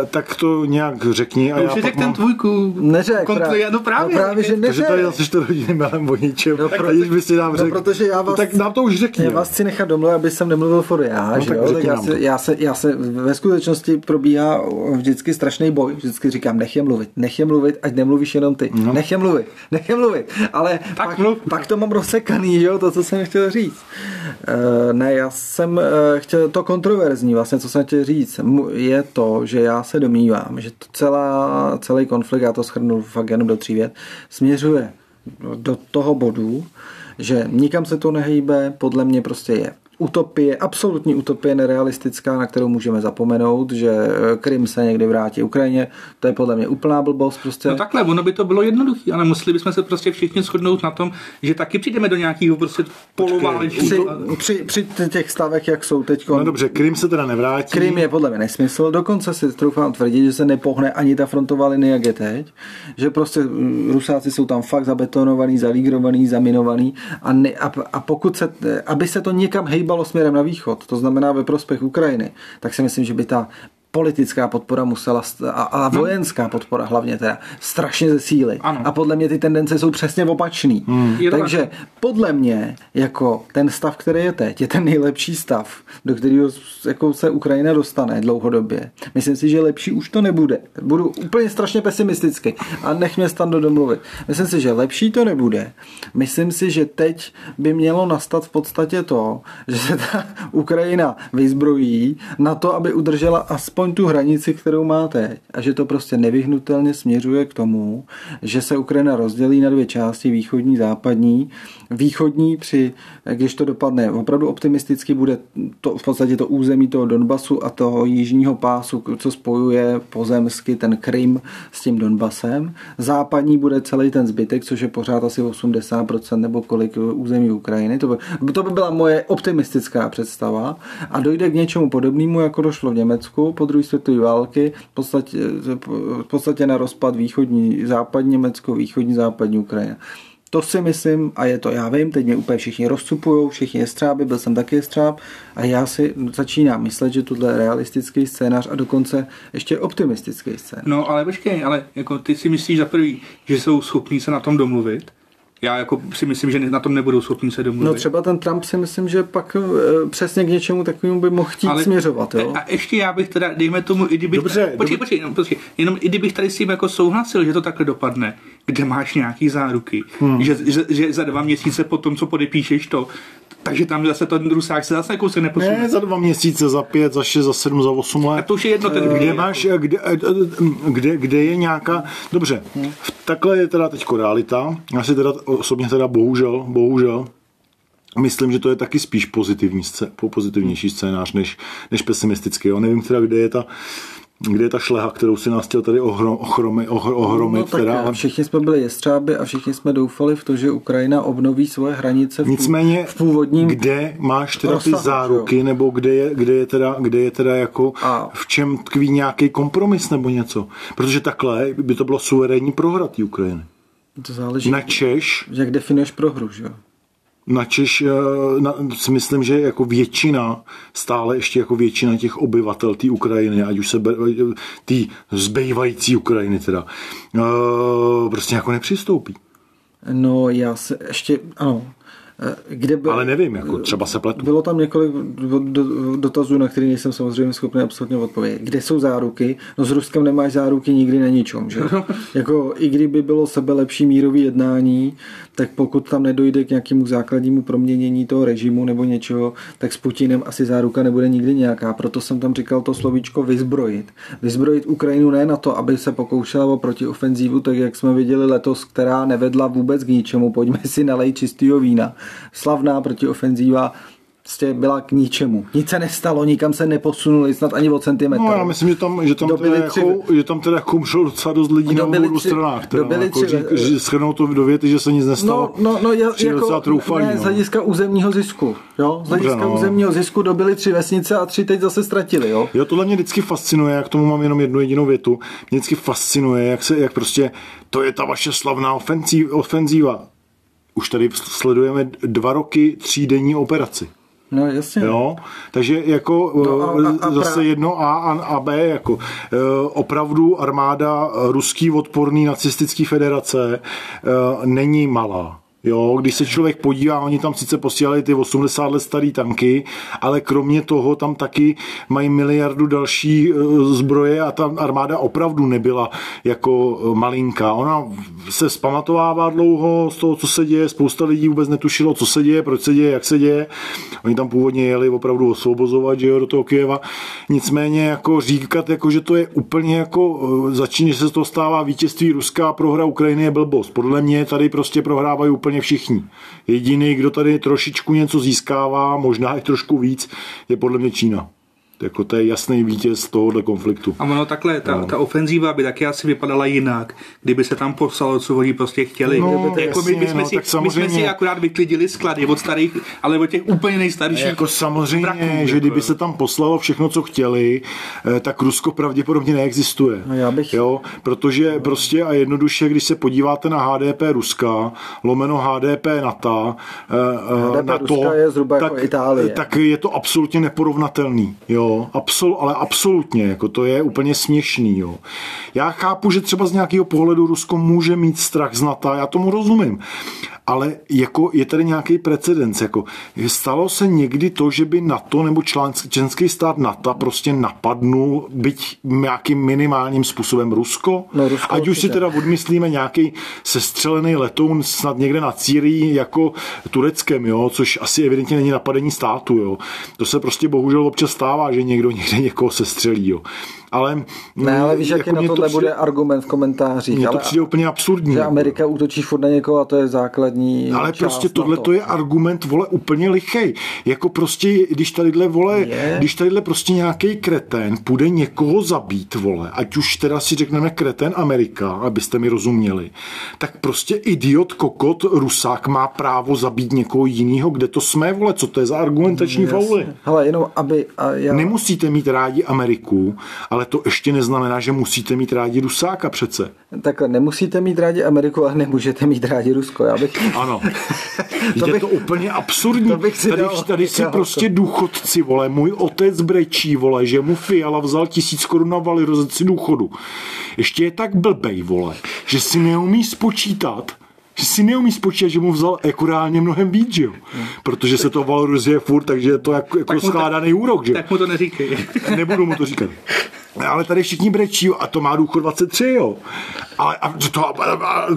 E, tak to nějak řekni. A
no, já už
pak
mám... ten tvůjku.
Neřek,
právě. No právě.
No právě, že neřek.
Takže tady zase to rodiny mélem o ničem. No, proto... by si nám
no,
řekl.
No, protože já vás...
tak nám to už řekni.
Já vás chci nechat domluvit, aby jsem nemluvil for já, no, že tak jo? Tak já, se, já, se, já se ve skutečnosti probíhá vždycky strašný boj. Vždycky říkám, nech je mluvit, nech je mluvit, ať nemluvíš jenom ty. No. Nech je mluvit, nech je mluvit. Ale tak pak, mluv. pak to mám rozsekaný, že jo, to, co jsem chtěl říct. Uh, ne, já jsem uh, chtěl to kontroverzní, vlastně, co jsem chtěl říct, je to, že já se domnívám, že to celá, celý konflikt, já to schrnu fakt jenom do tří vět, směřuje do toho bodu, že nikam se to nehýbe, podle mě prostě je utopie, absolutní utopie nerealistická, na kterou můžeme zapomenout, že eh, Krym se někdy vrátí Ukrajině, to je podle mě úplná blbost. Prostě.
No takhle, ono by to bylo jednoduché, ale museli bychom se prostě všichni shodnout na tom, že taky přijdeme do nějakého prostě poloválečního.
Při, při, při, těch stavech, jak jsou teď.
No dobře, Krym se teda nevrátí.
Krym je podle mě nesmysl, dokonce si troufám tvrdit, že se nepohne ani ta frontová linie, jak je teď, že prostě Rusáci jsou tam fakt zabetonovaný, zalígrovaný, zaminovaný a, ne, a, a pokud se, aby se to někam hej hýbalo směrem na východ, to znamená ve prospěch Ukrajiny, tak si myslím, že by ta politická podpora musela a, a no. vojenská podpora hlavně teda strašně zesílit. Ano. A podle mě ty tendence jsou přesně opačný. Hmm. Takže podle mě jako ten stav, který je teď, je ten nejlepší stav, do kterého jako se Ukrajina dostane dlouhodobě. Myslím si, že lepší už to nebude. Budu úplně strašně pesimisticky a nech mě stando domluvit. Myslím si, že lepší to nebude. Myslím si, že teď by mělo nastat v podstatě to, že se ta Ukrajina vyzbrojí na to, aby udržela aspoň aspoň tu hranici, kterou má teď a že to prostě nevyhnutelně směřuje k tomu, že se Ukrajina rozdělí na dvě části, východní, západní. Východní při, když to dopadne opravdu optimisticky, bude to v podstatě to území toho Donbasu a toho jižního pásu, co spojuje pozemsky ten Krym s tím Donbasem. Západní bude celý ten zbytek, což je pořád asi 80% nebo kolik území Ukrajiny. To by, to by byla moje optimistická představa a dojde k něčemu podobnému, jako došlo v Německu po druhé světové války, v podstatě, v podstatě na rozpad východní, západní Německo, východní, západní Ukrajina. To si myslím, a je to, já vím, teď mě úplně všichni rozcupují, všichni jestřáby, byl jsem taky jestřáb a já si začínám myslet, že tohle je realistický scénář a dokonce ještě optimistický scénář.
No ale počkej, ale jako ty si myslíš za prvý, že jsou schopní se na tom domluvit? Já jako si myslím, že na tom nebudou schopni se domluvit.
No třeba ten Trump si myslím, že pak e, přesně k něčemu takovému by mohl chtít Ale, směřovat. Jo?
A ještě já bych teda, dejme tomu, i kdybych...
Dobře,
tady, počkej, počkej, no, počkej, jenom i kdybych tady s tím jako souhlasil, že to takhle dopadne, kde máš nějaký záruky, hmm. že, že, že, za dva měsíce po tom, co podepíšeš to, takže tam zase ten Rusák se zase kousek neposune.
Ne, za dva měsíce, za pět, za šest, za sedm, za osm let.
A to už je jedno ten
Kde máš, kde, kde, kde je nějaká... Dobře, takhle je teda teď realita. Já si teda osobně teda bohužel, bohužel, Myslím, že to je taky spíš pozitivní, pozitivnější scénář než, než pesimistický. Jo. Nevím teda, kde je ta kde je ta šleha, kterou si nás chtěl tady ohrom, ochromy, ohromit. No,
tak teda. Všichni jsme byli jestřáby a všichni jsme doufali v to, že Ukrajina obnoví svoje hranice v,
Nicméně,
v původním
kde máš teda rozsahu, ty záruky, jo? nebo kde je, kde je teda, kde je teda jako a... v čem tkví nějaký kompromis nebo něco. Protože takhle by to bylo suverénní prohra té Ukrajiny.
To záleží.
Na Češ.
Jak definuješ prohru, že jo?
Načež eh, na, si myslím, že jako většina, stále ještě jako většina těch obyvatel té Ukrajiny, ať už se té zbývající Ukrajiny teda, eh, prostě jako nepřistoupí.
No já se ještě, ano, kde byl,
Ale nevím, jako třeba se pletu.
Bylo tam několik dotazů, na které nejsem samozřejmě schopný absolutně odpovědět. Kde jsou záruky? No s Ruskem nemáš záruky nikdy na ničom, že? jako i kdyby bylo sebe lepší mírový jednání, tak pokud tam nedojde k nějakému základnímu proměnění toho režimu nebo něčeho, tak s Putinem asi záruka nebude nikdy nějaká. Proto jsem tam říkal to slovíčko vyzbrojit. Vyzbrojit Ukrajinu ne na to, aby se pokoušela o protiofenzívu, tak jak jsme viděli letos, která nevedla vůbec k ničemu. Pojďme si nalej čistého vína. Slavná protiofenzíva prostě byla k ničemu. Nic se nestalo, nikam se neposunuli, snad ani o centimetr.
No já myslím, že tam, že tam, teda, tři... jako, že tam teda jako šlo docela dost lidí na obou stranách. Teda, jako, tři... řík, schrnou to do věty, že se nic nestalo.
No, no, no já, jako, troufalí, ne, no. z hlediska územního zisku. Jo? Z hlediska Dobře, no. územního zisku dobili tři vesnice a tři teď zase ztratili. Jo,
jo tohle mě vždycky fascinuje, jak tomu mám jenom jednu jedinou větu. Mě vždycky fascinuje, jak, se, jak prostě to je ta vaše slavná ofenzíva. Už tady sledujeme dva roky třídenní operaci.
No jasně.
Jo? Takže jako no a, a, a zase jedno A a B, jako e, opravdu armáda ruský odporný nacistický federace e, není malá. Jo, když se člověk podívá, oni tam sice posílali ty 80 let staré tanky, ale kromě toho tam taky mají miliardu další e, zbroje a ta armáda opravdu nebyla jako e, malinká. Ona se zpamatovává dlouho z toho, co se děje, spousta lidí vůbec netušilo, co se děje, proč se děje, jak se děje. Oni tam původně jeli opravdu osvobozovat, že jo, do toho Kyjeva. Nicméně jako říkat, jako, že to je úplně jako, e, začíná, že se to stává vítězství Ruska a prohra Ukrajiny je blbost. Podle mě tady prostě prohrávají úplně úplně všichni. Jediný, kdo tady trošičku něco získává, možná i trošku víc, je podle mě Čína. Jako to je jasný vítěz tohohle konfliktu.
A ono takhle, ta, no. ta ofenzíva by taky asi vypadala jinak, kdyby se tam poslalo, co oni prostě chtěli.
No,
jako
jasně,
my, my, jsme
no,
si, my jsme si akorát vyklidili sklady od starých, ale od těch úplně nejstarších.
Jako samozřejmě, vraků, že jako, kdyby se tam poslalo všechno, co chtěli, eh, tak Rusko pravděpodobně neexistuje.
No, já bych...
jo? Protože prostě a jednoduše, když se podíváte na HDP Ruska, lomeno HDP NATO,
HDP na to, Ruska je zhruba
tak,
jako Itálie.
tak je to absolutně neporovnatelný. Jo? Absol, ale absolutně, jako to je úplně směšný, jo. Já chápu, že třeba z nějakého pohledu Rusko může mít strach z NATO, já tomu rozumím, ale jako je tady nějaký precedens, jako stalo se někdy to, že by NATO nebo členský stát NATO prostě napadnul, byť nějakým minimálním způsobem Rusko?
No, Rusko
Ať už si teda odmyslíme nějaký sestřelený letoun snad někde na Círii jako tureckém, jo, což asi evidentně není napadení státu, jo. To se prostě bohužel občas stává, že někdo někde někoho sestřelí, jo ale...
Ne, ale víš, jaký jako na tohle to bude argument v komentářích.
Mně to přijde úplně absurdní.
Že jako. Amerika útočí furt na někoho a to je základní
Ale prostě tohle to je argument, vole, úplně lichej. Jako prostě, když tadyhle, vole, je. když tadyhle prostě nějaký kretén půjde někoho zabít, vole, ať už teda si řekneme kretén Amerika, abyste mi rozuměli, tak prostě idiot, kokot, rusák má právo zabít někoho jiného, kde to jsme, vole, co to je za argumentační fauly?
Hele, jenom aby... A já...
Nemusíte mít rádi Ameriku, ale to ještě neznamená, že musíte mít rádi Rusáka přece.
Tak nemusíte mít rádi Ameriku, ale nemůžete mít rádi Rusko. Já bych...
Ano. to je bych... to úplně absurdní. To bych si tady dal, tady si prostě důchodci, vole, můj otec brečí, vole, že mu Fiala vzal tisíc korun na valorizaci důchodu. Ještě je tak blbej, vole, že si neumí spočítat, že si neumí spočítat, že mu vzal jako reálně mnohem víc, že jo? Protože se to valorizuje furt, takže je to jako, jako skládaný úrok, že
Tak mu to neříkej.
Nebudu mu to říkat. Ale tady všichni brečí a to má důchod 23, jo. Ale a, to, a, a,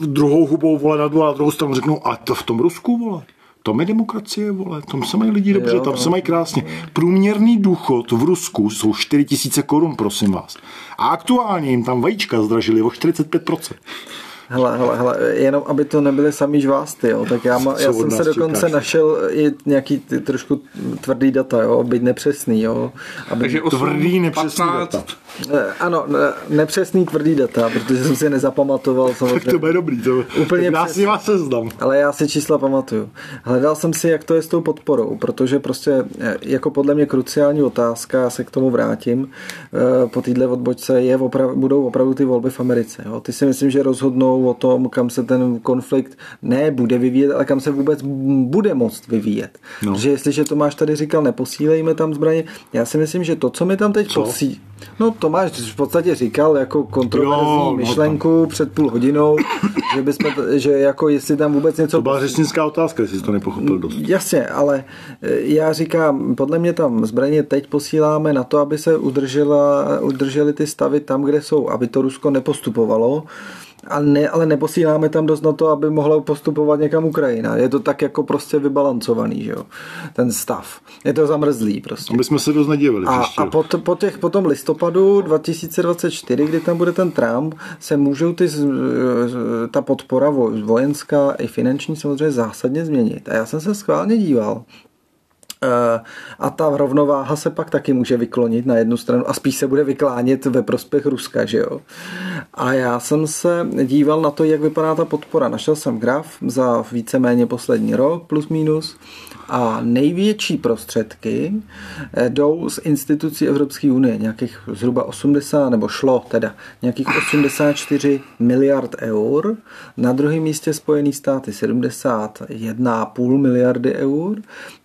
druhou hubou, vole, na na druhou stranu řeknou, a to v tom Rusku, vole. To je demokracie, vole, tam se mají lidi dobře, jo, tam se mají krásně. Průměrný důchod v Rusku jsou 4 tisíce korun, prosím vás. A aktuálně jim tam vajíčka zdražili o 45%.
Hele, hele, hele, jenom aby to nebyly samý žvásty, jo, tak já, ma, já jsem se dokonce čekáš? našel i nějaký ty, trošku tvrdý data, jo, být nepřesný, jo.
Aby... Takže 8, tvrdý nepřesný 15. data.
Ano, nepřesný tvrdý data, protože jsem si nezapamatoval.
Tak to bude dobrý, to úplně já si vás seznam.
Ale já si čísla pamatuju. Hledal jsem si, jak to je s tou podporou, protože prostě eh, jako podle mě kruciální otázka, já se k tomu vrátím, eh, po téhle odbočce je oprav, budou opravdu ty volby v Americe. Jo. Ty si myslím, že rozhodnou jsou o tom, kam se ten konflikt ne bude vyvíjet, ale kam se vůbec bude moct vyvíjet. No. Že jestliže Tomáš tady říkal, neposílejme tam zbraně, já si myslím, že to, co mi tam teď posí, No Tomáš v podstatě říkal jako kontroverzní jo, no myšlenku no před půl hodinou, že, bychom, že jako jestli tam vůbec něco...
To byla řečnická otázka, jestli jsi to nepochopil dost.
Jasně, ale e, já říkám, podle mě tam zbraně teď posíláme na to, aby se udržela, udržely ty stavy tam, kde jsou, aby to Rusko nepostupovalo ale, ne, ale neposíláme tam dost na to, aby mohla postupovat někam Ukrajina. Je to tak jako prostě vybalancovaný, že jo, ten stav. Je to zamrzlý prostě.
Aby jsme se dost nedívali.
A, a po, po, těch, po tom listopadu 2024, kdy tam bude ten Trump, se můžou ty, ta podpora vojenská i finanční samozřejmě zásadně změnit. A já jsem se schválně díval a ta rovnováha se pak taky může vyklonit na jednu stranu a spíš se bude vyklánět ve prospěch Ruska, že jo. A já jsem se díval na to, jak vypadá ta podpora. Našel jsem graf za víceméně poslední rok, plus minus, a největší prostředky eh, jdou z institucí Evropské unie, nějakých zhruba 80, nebo šlo teda, nějakých 84 miliard eur. Na druhém místě Spojený státy 71,5 miliardy eur.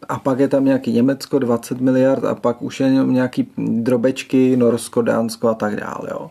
A pak je tam nějaký Německo 20 miliard a pak už je nějaký drobečky, Norsko, Dánsko a tak dále. Jo.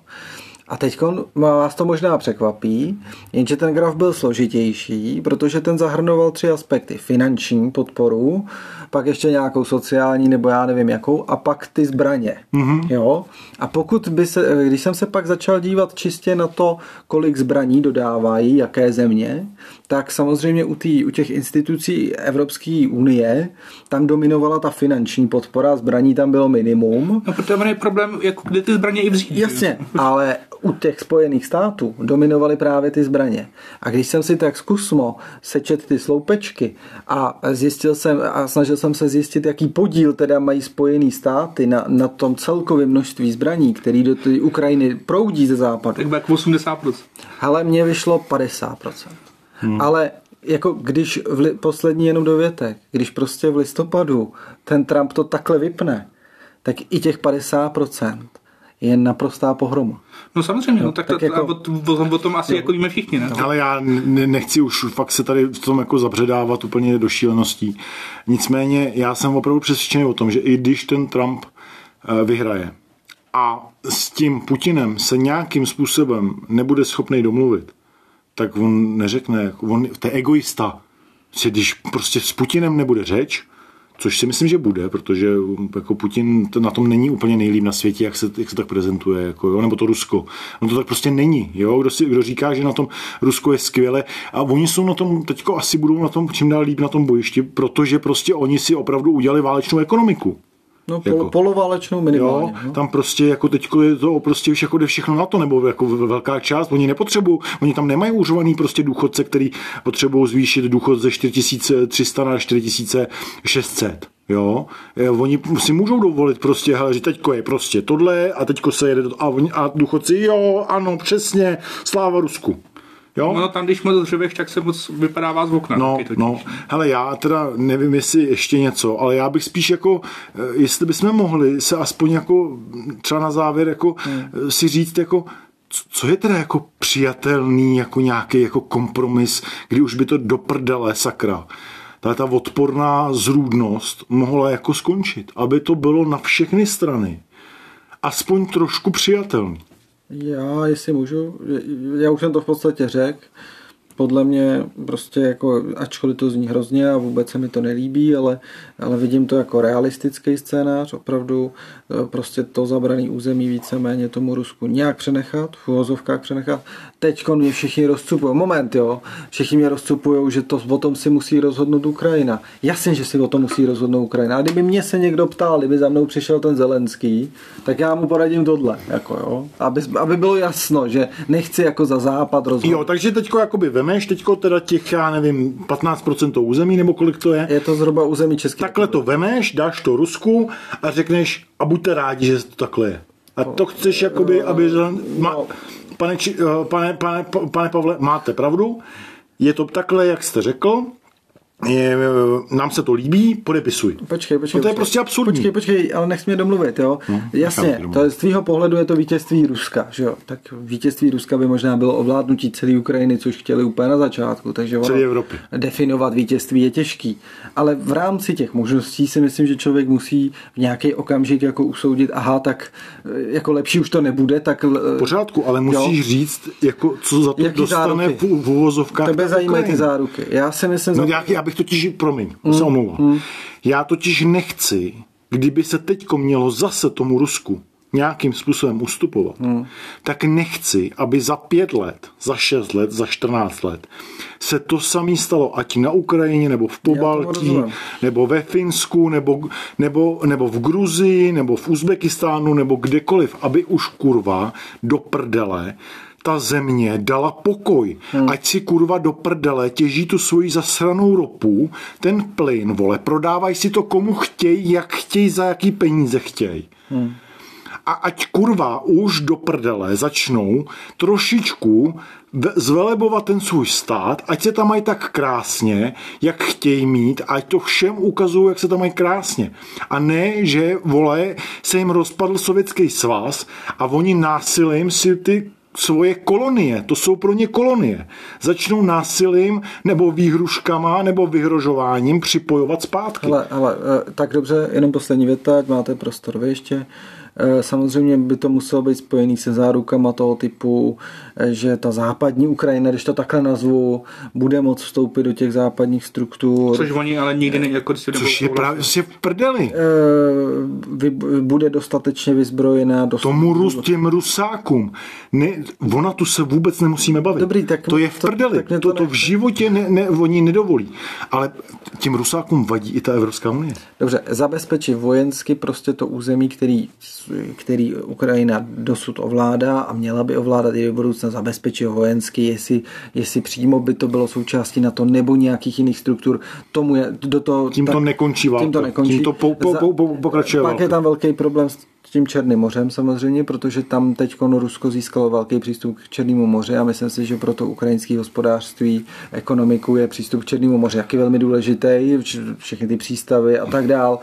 A teď vás to možná překvapí, jenže ten graf byl složitější, protože ten zahrnoval tři aspekty. Finanční podporu, pak ještě nějakou sociální nebo já nevím jakou a pak ty zbraně. Mm-hmm. Jo? A pokud by se, když jsem se pak začal dívat čistě na to, kolik zbraní dodávají, jaké země, tak samozřejmě u, tý, u těch institucí Evropské unie tam dominovala ta finanční podpora, zbraní tam bylo minimum.
No, protože je problém, jako kde ty zbraně i vzít.
Jasně, ale u těch Spojených států dominovaly právě ty zbraně. A když jsem si tak zkusmo sečet ty sloupečky a zjistil jsem a snažil jsem se zjistit, jaký podíl teda mají Spojený státy na, na tom celkovém množství zbraní, který do té Ukrajiny proudí ze západu.
Tak jak 80%.
Ale mně vyšlo 50%. Hmm. Ale jako když v li, poslední jenom dovětek, když prostě v listopadu ten Trump to takhle vypne, tak i těch 50% je naprostá pohroma.
No samozřejmě, no, tak, tak to, jako, o, o, o tom asi jo. jako víme všichni. Ne?
Ale já nechci už fakt se tady v tom jako zabředávat úplně do šíleností. Nicméně já jsem opravdu přesvědčený o tom, že i když ten Trump eh, vyhraje a s tím Putinem se nějakým způsobem nebude schopný domluvit, tak on neřekne, on, to je egoista. Že když prostě s Putinem nebude řeč, což si myslím, že bude, protože jako Putin na tom není úplně nejlíp na světě, jak se, jak se tak prezentuje, jako, jo, nebo to Rusko. No to tak prostě není. Jo? Kdo, si, kdo říká, že na tom Rusko je skvěle a oni jsou na tom, teďko asi budou na tom čím dál líp na tom bojišti, protože prostě oni si opravdu udělali válečnou ekonomiku.
No, pol, jako, poloválečnou minimálně.
Jo, no. Tam prostě jako teďko je to prostě už jako jde všechno na to, nebo jako velká část, oni nepotřebují, oni tam nemají užovaný prostě důchodce, který potřebují zvýšit důchod ze 4300 na 4600. Jo, oni si můžou dovolit prostě, hele, že teďko je prostě tohle a teďko se jede a, a důchodci, jo, ano, přesně, sláva Rusku. Jo?
No tam, když moc dřeveš, tak se moc vypadává z okna.
No, no. Hele, já teda nevím, jestli ještě něco, ale já bych spíš jako, eh, jestli bychom mohli se aspoň jako třeba na závěr jako hmm. si říct jako, co je teda jako přijatelný jako nějaký jako kompromis, kdy už by to do prdele sakra tahle ta odporná zrůdnost mohla jako skončit, aby to bylo na všechny strany aspoň trošku přijatelný.
Já, jestli můžu, já už jsem to v podstatě řekl, podle mě prostě jako, ačkoliv to zní hrozně a vůbec se mi to nelíbí, ale, ale vidím to jako realistický scénář, opravdu e, prostě to zabraný území víceméně tomu Rusku nějak přenechat, v uvozovkách přenechat. Teď mě všichni rozcupují, moment jo, všichni mě rozcupují, že to o tom si musí rozhodnout Ukrajina. Jasně, že si o tom musí rozhodnout Ukrajina. A kdyby mě se někdo ptal, kdyby za mnou přišel ten Zelenský, tak já mu poradím tohle, jako jo, aby, aby bylo jasno, že nechci jako za západ rozhodnout.
Jo, takže teďko jakoby vemeš teďko teda těch, já nevím, 15% území, nebo kolik to je.
Je to zhruba území České.
Takhle to vemeš, dáš to Rusku a řekneš, a buďte rádi, že to takhle je. A to chceš, jakoby, aby... Ma, pane, pane, pane, pane Pavle, máte pravdu, je to takhle, jak jste řekl, je, nám se to líbí, podepisuj.
Počkej, počkej.
No to je
počkej.
prostě absurdní.
Počkej, počkej, ale nech mě domluvit, jo.
No,
Jasně, to je, z tvýho pohledu je to vítězství Ruska, že jo. Tak vítězství Ruska by možná bylo ovládnutí celé Ukrajiny, což chtěli úplně na začátku, takže ono,
Celé Evropy.
definovat vítězství je těžký. Ale v rámci těch možností si myslím, že člověk musí v nějaký okamžik jako usoudit, aha, tak eh, jako lepší už to nebude, tak...
V pořádku, ale musíš
Jo.
říct, jako, co za to
Jaký
dostane
záruky?
v, v uvozovkách.
Tebe zajímají ty záruky. Já si myslím,
No já bych totiž, promiň, mm, se omlouvám. Já totiž nechci, kdyby se teďko mělo zase tomu Rusku nějakým způsobem ustupovat, mm. tak nechci, aby za pět let, za šest let, za 14 let se to samé stalo, ať na Ukrajině, nebo v Pobaltí, nebo ve Finsku, nebo, nebo, nebo v Gruzii, nebo v Uzbekistánu, nebo kdekoliv, aby už kurva do prdele ta země dala pokoj. Hmm. Ať si kurva do prdele těží tu svoji zasranou ropu, ten plyn, vole, prodávají si to komu chtějí, jak chtějí, za jaký peníze chtějí. Hmm. A ať kurva už do prdele začnou trošičku ve- zvelebovat ten svůj stát, ať se tam mají tak krásně, jak chtějí mít, ať to všem ukazují, jak se tam mají krásně. A ne, že, vole, se jim rozpadl sovětský svaz a oni násilím si ty svoje kolonie, to jsou pro ně kolonie, začnou násilím nebo výhruškama nebo vyhrožováním připojovat zpátky.
Ale, ale eh, tak dobře, jenom poslední věta, ať máte prostor vy ještě. Eh, Samozřejmě by to muselo být spojený se zárukama toho typu, že ta západní Ukrajina, když to takhle nazvu, bude moct vstoupit do těch západních struktur.
Což oni ale nikdy ne, jako si
Což je právě v prdeli.
eh, vy, bude dostatečně vyzbrojená. Dost,
Tomu Rus, těm Rusákům. Ne, ona tu se vůbec nemusíme bavit.
Dobrý, tak-
to je v
to-
prdeli.
tak
to,
to
to, to v životě ne, ne, oni nedovolí. Ale těm Rusákům vadí i ta Evropská unie.
Dobře, zabezpečit vojensky prostě to území, který, který Ukrajina dosud ovládá a měla by ovládat i do budoucna zabezpečit ho vojensky, jestli, jestli přímo by to bylo součástí na to nebo nějakých jiných struktur. Tomu je, do toho,
Tím to nekončí válka.
Tím to nekončí.
Tím to po- po- po- po- pokračuje
Pak
válka.
je tam velký problém s tím Černým mořem samozřejmě, protože tam teď Rusko získalo velký přístup k Černému moři a myslím si, že pro to ukrajinské hospodářství, ekonomiku je přístup k Černému moři jaký velmi důležitý, vš- všechny ty přístavy a tak dál.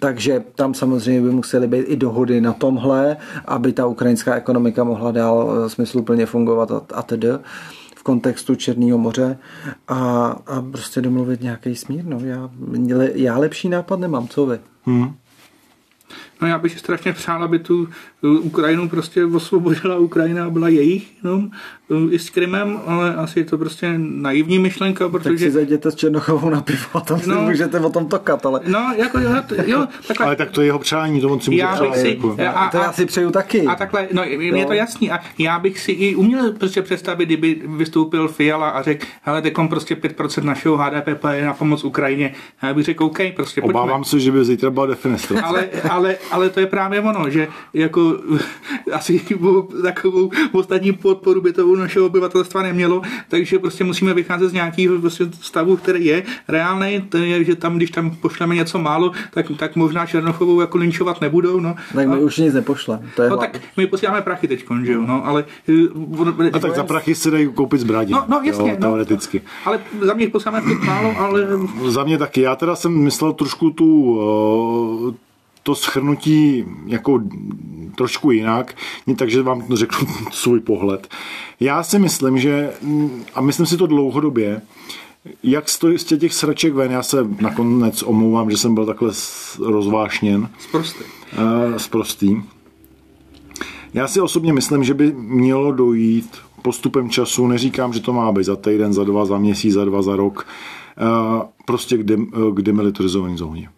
Takže tam samozřejmě by musely být i dohody na tomhle, aby ta ukrajinská ekonomika mohla dál eh, smysluplně fungovat a, a tedy v kontextu Černého moře a, a prostě domluvit nějaký smír. No. Já, já lepší nápad nemám, co vy?
Hmm.
No já bych si strašně přál, aby tu uh, Ukrajinu prostě osvobodila Ukrajina a byla jejich jenom uh, i s Krymem, ale asi je to prostě naivní myšlenka,
Tak si
protože...
zajděte s Černochovou na pivo a tam si
No.
můžete o tom tokat, ale
No, jako jo, to- jo, takhle.
Ale tak to je jeho přání, to on si může
Já bych
přát,
si,
jako.
a,
to já si přeju taky.
A takhle, no je
Jo.
to jasný. A já bych si i uměl prostě představit, kdyby vystoupil Fiala a řekl, hele, teďkom prostě 5% našeho HDP je na pomoc Ukrajině. A já bych řekl, OK, prostě pojďme.
Obávám se, že by zítra byla defenestrace.
Ale, ale, ale to je právě ono, že jako asi takovou ostatní podporu by to u našeho obyvatelstva nemělo, takže prostě musíme vycházet z nějakého prostě stavu, který je reálný, to je, že tam, když tam pošleme něco málo, tak, tak možná Černochovou jako linčovat nebudou, no.
tak my už nic nepošlem. To je
No
hlavní.
tak my posíláme prachy teď, že jo, no, ale... ono-
A tak za prachy se dají koupit zbraně.
No, no jasně,
jo,
no.
teoreticky.
Ale za mě posíláme fakt málo, ale
Za mě taky. Já teda jsem myslel trošku tu, eh, to schrnutí jako trošku jinak, takže vám řeknu svůj pohled. Já si myslím, že, a myslím si to dlouhodobě, jak stojí z těch sraček ven, já se nakonec omlouvám, že jsem byl takhle rozvášněn,
prostě.
uh, sprostý. Já si osobně myslím, že by mělo dojít postupem času, neříkám, že to má být za týden, za dva, za měsíc, za dva, za rok, uh, prostě k, dem, eh, k demilitarizované zóně.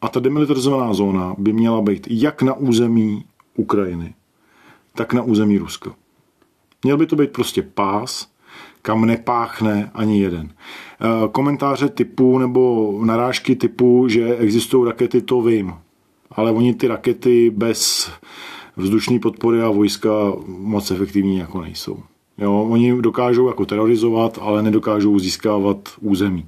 A ta demilitarizovaná zóna by měla být jak na území Ukrajiny, tak na území Ruska. Měl by to být prostě pás, kam nepáchne ani jeden. Eh, Komentáře typu nebo narážky typu, že existují rakety, to vím. Ale oni ty rakety bez vzdušné podpory a vojska moc efektivní jako nejsou. Jo, oni dokážou jako terorizovat, ale nedokážou získávat území.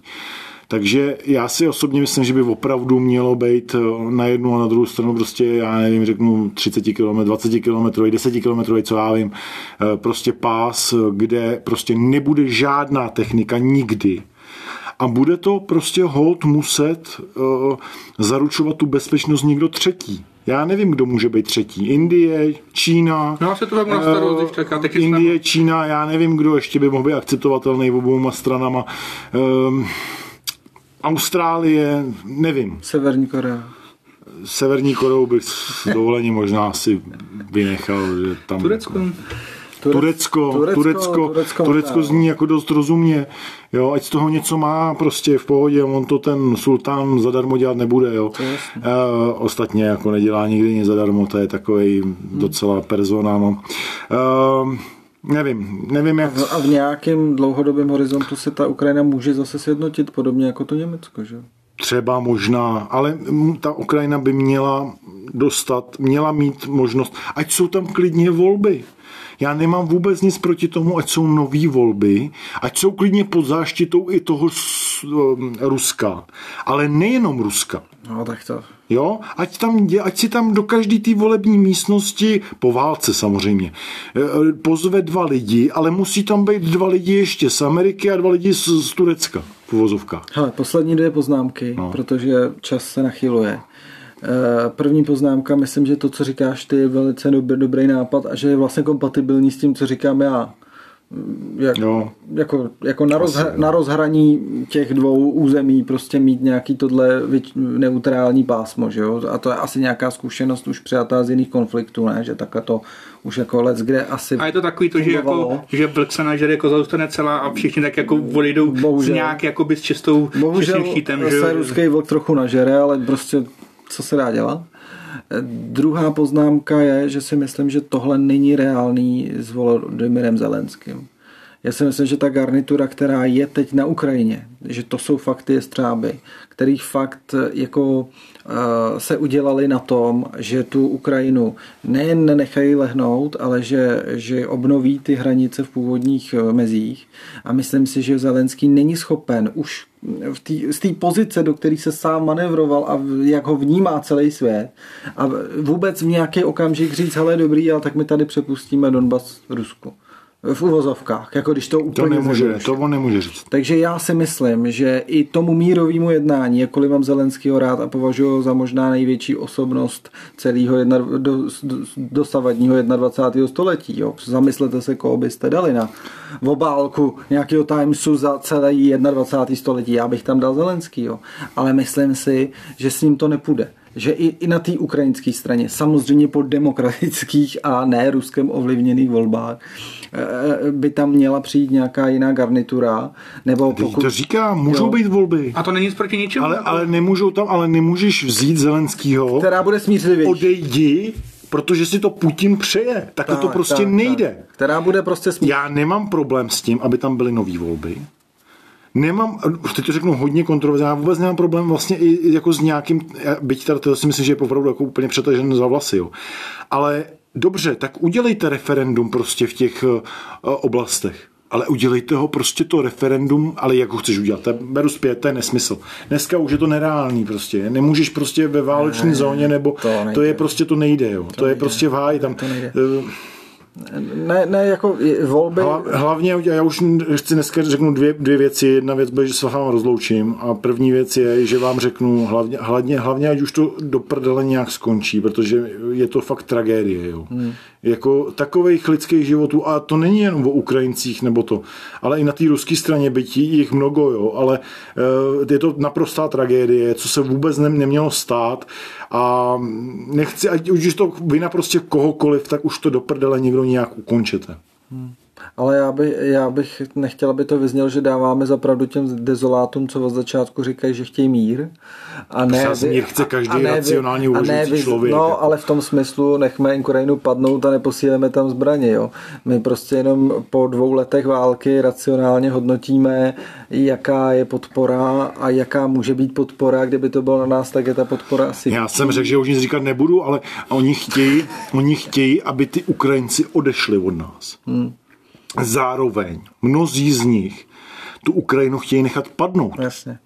Takže já si osobně myslím, že by opravdu mělo být eh, na jednu a na druhou stranu prostě, já nevím, řeknu 30 km, 20 km, 10 km, co já vím, eh, prostě pás, kde prostě nebude žádná technika nikdy a bude to prostě hold muset uh, zaručovat tu bezpečnost někdo třetí. Já nevím, kdo může být třetí. Indie, Čína.
No, se to tak na starost, teď
Indie, Čína, já nevím, kdo ještě by mohl být akceptovatelný obouma stranama. Um, Austrálie, nevím.
Severní Korea.
Severní Koreu bych s dovolením možná asi vynechal, že tam...
Turecko.
Turecko, Turecko, Turecko, Turecko, Turecko zní jako dost rozumně, jo, ať z toho něco má prostě v pohodě, on to ten sultán zadarmo dělat nebude, jo. E, ostatně jako nedělá nikdy nic zadarmo, to je takový hmm. docela persona, no. E, Nevím, nevím jak...
A v nějakém dlouhodobém horizontu se ta Ukrajina může zase sjednotit, podobně jako to Německo, že?
Třeba možná, ale ta Ukrajina by měla dostat, měla mít možnost, ať jsou tam klidně volby. Já nemám vůbec nic proti tomu, ať jsou nové volby, ať jsou klidně pod záštitou i toho Ruska. Ale nejenom Ruska.
No, tak to...
Jo, ať, tam, ať si tam do každé té volební místnosti, po válce samozřejmě, e, pozve dva lidi, ale musí tam být dva lidi ještě z Ameriky a dva lidi z, z Turecka v uvozovkách.
Hele, poslední dvě poznámky, no. protože čas se nachyluje. Eh, první poznámka, myslím, že to, co říkáš ty, je velice dobrý, dobrý nápad a že je vlastně kompatibilní s tím, co říkám já. Jak, no. jako, jako na, rozhra, na rozhraní těch dvou území prostě mít nějaký tohle neutrální pásmo, že jo? A to je asi nějaká zkušenost už přijatá z jiných konfliktů, ne? Že takhle to už jako let, kde asi
A je to takový to, že, jako, že vlk se nažere, jako zůstane celá a všichni tak jako odejdou Bohužel. s nějak jako by s čistou
Bohužel štítem, že se ruský vlk trochu nažere, ale prostě co se dá dělat. Druhá poznámka je, že si myslím, že tohle není reálný s Volodymyrem Zelenským. Já si myslím, že ta garnitura, která je teď na Ukrajině, že to jsou fakty střáby, kterých fakt jako Eh, se udělali na tom, že tu Ukrajinu nejen nenechají lehnout, ale že, že obnoví ty hranice v původních eh, mezích. A myslím si, že Zelenský není schopen už v tý, z té pozice, do které se sám manevroval a jak ho vnímá celý svět a vůbec v nějaký okamžik říct, hele dobrý, ale tak my tady přepustíme Donbas Rusku v uvozovkách, jako když to úplně
To nemůže, to on nemůže říct.
Takže já si myslím, že i tomu mírovému jednání, jakkoliv mám Zelenského rád a považuji za možná největší osobnost celého jedna, do, do, dosavadního 21. století. Jo. Zamyslete se, koho byste dali na obálku nějakého Timesu za celé 21. století. Já bych tam dal Zelenský, ale myslím si, že s ním to nepůjde že i, i na té ukrajinské straně, samozřejmě po demokratických a ne ruskem ovlivněných volbách, eh, by tam měla přijít nějaká jiná garnitura, nebo pokud...
To říká, můžou jo. být volby.
A to není nic proti ničemu.
Ale, ale nemůžou tam, ale nemůžeš vzít Zelenskýho.
Která bude smířlivější.
Odejdi, protože si to Putin přeje. Tak, tak to prostě tak, nejde. Tak.
Která bude prostě smířlivější.
Já nemám problém s tím, aby tam byly nové volby nemám, teď to řeknu hodně kontroverzně, já vůbec nemám problém vlastně i jako s nějakým, byť tady to si myslím, že je opravdu jako úplně přetažen za vlasy, jo. Ale dobře, tak udělejte referendum prostě v těch uh, oblastech. Ale udělejte ho prostě to referendum, ale jak ho chceš udělat? To beru zpět, to je nesmysl. Dneska už je to nereálný prostě. Nemůžeš prostě ve válečné zóně, nebo to, to je prostě, to nejde, jo. To, to nejde. je prostě v háji. Tam, to nejde. Uh,
ne, ne, jako volby...
Hlavně, já už chci dneska řeknu dvě, dvě věci. Jedna věc bude, že se vám rozloučím a první věc je, že vám řeknu hlavně, hlavně, hlavně ať už to do prdele nějak skončí, protože je to fakt tragédie. Jo. Hmm. Jako takových lidských životů a to není jen o Ukrajincích nebo to, ale i na té ruské straně bytí jich mnogo, jo, ale uh, je to naprostá tragédie, co se vůbec ne, nemělo stát a nechci, ať už to vina prostě kohokoliv, tak už to do prdele někdo nějak ukončete. Hmm.
Ale já, by, já bych nechtěl, aby to vyzněl, že dáváme zapravdu těm dezolátům, co od začátku říkají, že chtějí mír.
A ne, mír chce každý a ne, racionálně uvažující člověk.
No, ale v tom smyslu nechme Ukrajinu padnout a neposíleme tam zbraně. Jo. My prostě jenom po dvou letech války racionálně hodnotíme, jaká je podpora a jaká může být podpora. Kdyby to bylo na nás, tak je ta podpora asi...
Já jsem řekl, že už nic říkat nebudu, ale oni chtějí, oni chtějí aby ty Ukrajinci odešli od nás. Hmm. Zároveň mnozí z nich tu Ukrajinu chtějí nechat padnout.
Jasně.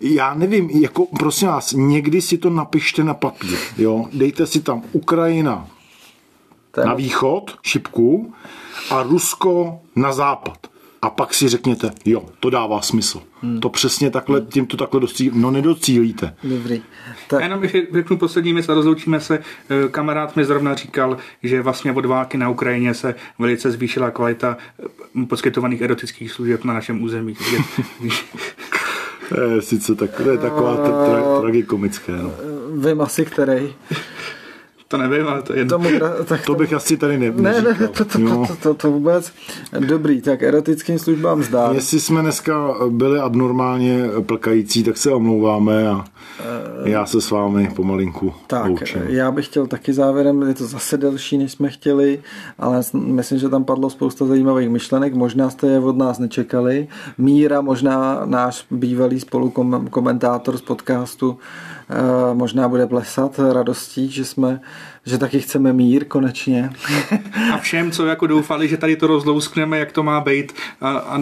Já nevím, jako prosím vás, někdy si to napište na papír, jo? Dejte si tam Ukrajina Ten. na východ, šipku, a Rusko na západ. A pak si řekněte, jo, to dává smysl. Hmm. To přesně takhle, tím to takhle docílíte. No nedocílíte.
Dobrý.
Tak. Já jenom ještě řeknu poslední věc a rozloučíme se. Eh, kamarád mi zrovna říkal, že vlastně od války na Ukrajině se velice zvýšila kvalita eh, poskytovaných erotických služeb na našem území.
to je sice tak, to je taková tra- tra- tragikomické. No.
Vím asi, který.
To nevím, ale to je
Tomu, tak to bych asi tady ne,
ne, ne, to, to, to, to, to, to vůbec. Dobrý, tak erotickým službám zdá.
Jestli jsme dneska byli abnormálně plkající, tak se omlouváme a já se s vámi pomalinku
Tak, loučím. já bych chtěl taky závěrem, je to zase delší, než jsme chtěli, ale myslím, že tam padlo spousta zajímavých myšlenek, možná jste je od nás nečekali. Míra, možná náš bývalý spolukomentátor z podcastu, možná bude plesat radostí, že jsme, že taky chceme mír konečně.
a všem, co jako doufali, že tady to rozlouskneme, jak to má být a, a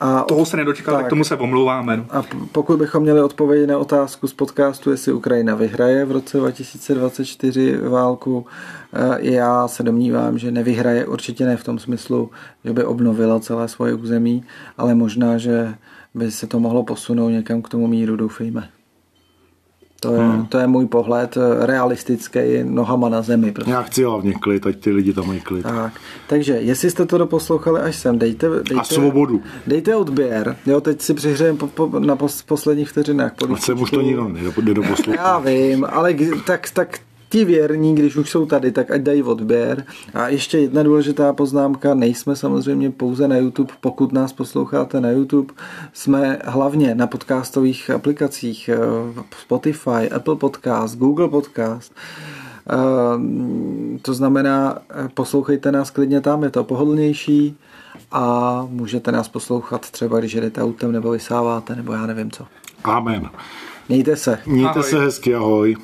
a toho se nedočkal, tak, tak tomu se omlouváme.
A pokud bychom měli odpovědět na otázku z podcastu, jestli Ukrajina vyhraje v roce 2024 válku, eh, já se domnívám, že nevyhraje určitě ne v tom smyslu, že by obnovila celé svoje území, ale možná, že by se to mohlo posunout někam k tomu míru, doufejme. To je, hmm. to je můj pohled eh, realistický, nohama na zemi.
Prostě. Já chci hlavně klid, ať ty lidi tam mají klid.
Tak. Takže, jestli jste to doposlouchali až sem, dejte, dejte,
a svobodu.
Dejte odběr. Jo, teď si přihřejeme po, po, na pos, posledních vteřinách.
A jsem už to nikdo nedoposlouchal.
Já vím, ale tak, tak ti věrní, když už jsou tady, tak ať dají odběr. A ještě jedna důležitá poznámka, nejsme samozřejmě pouze na YouTube, pokud nás posloucháte na YouTube, jsme hlavně na podcastových aplikacích eh, Spotify, Apple Podcast, Google Podcast, eh, to znamená, eh, poslouchejte nás klidně tam, je to pohodlnější a můžete nás poslouchat třeba, když jedete autem nebo vysáváte, nebo já nevím co.
Amen.
Mějte se.
Mějte ahoj. se hezky, ahoj.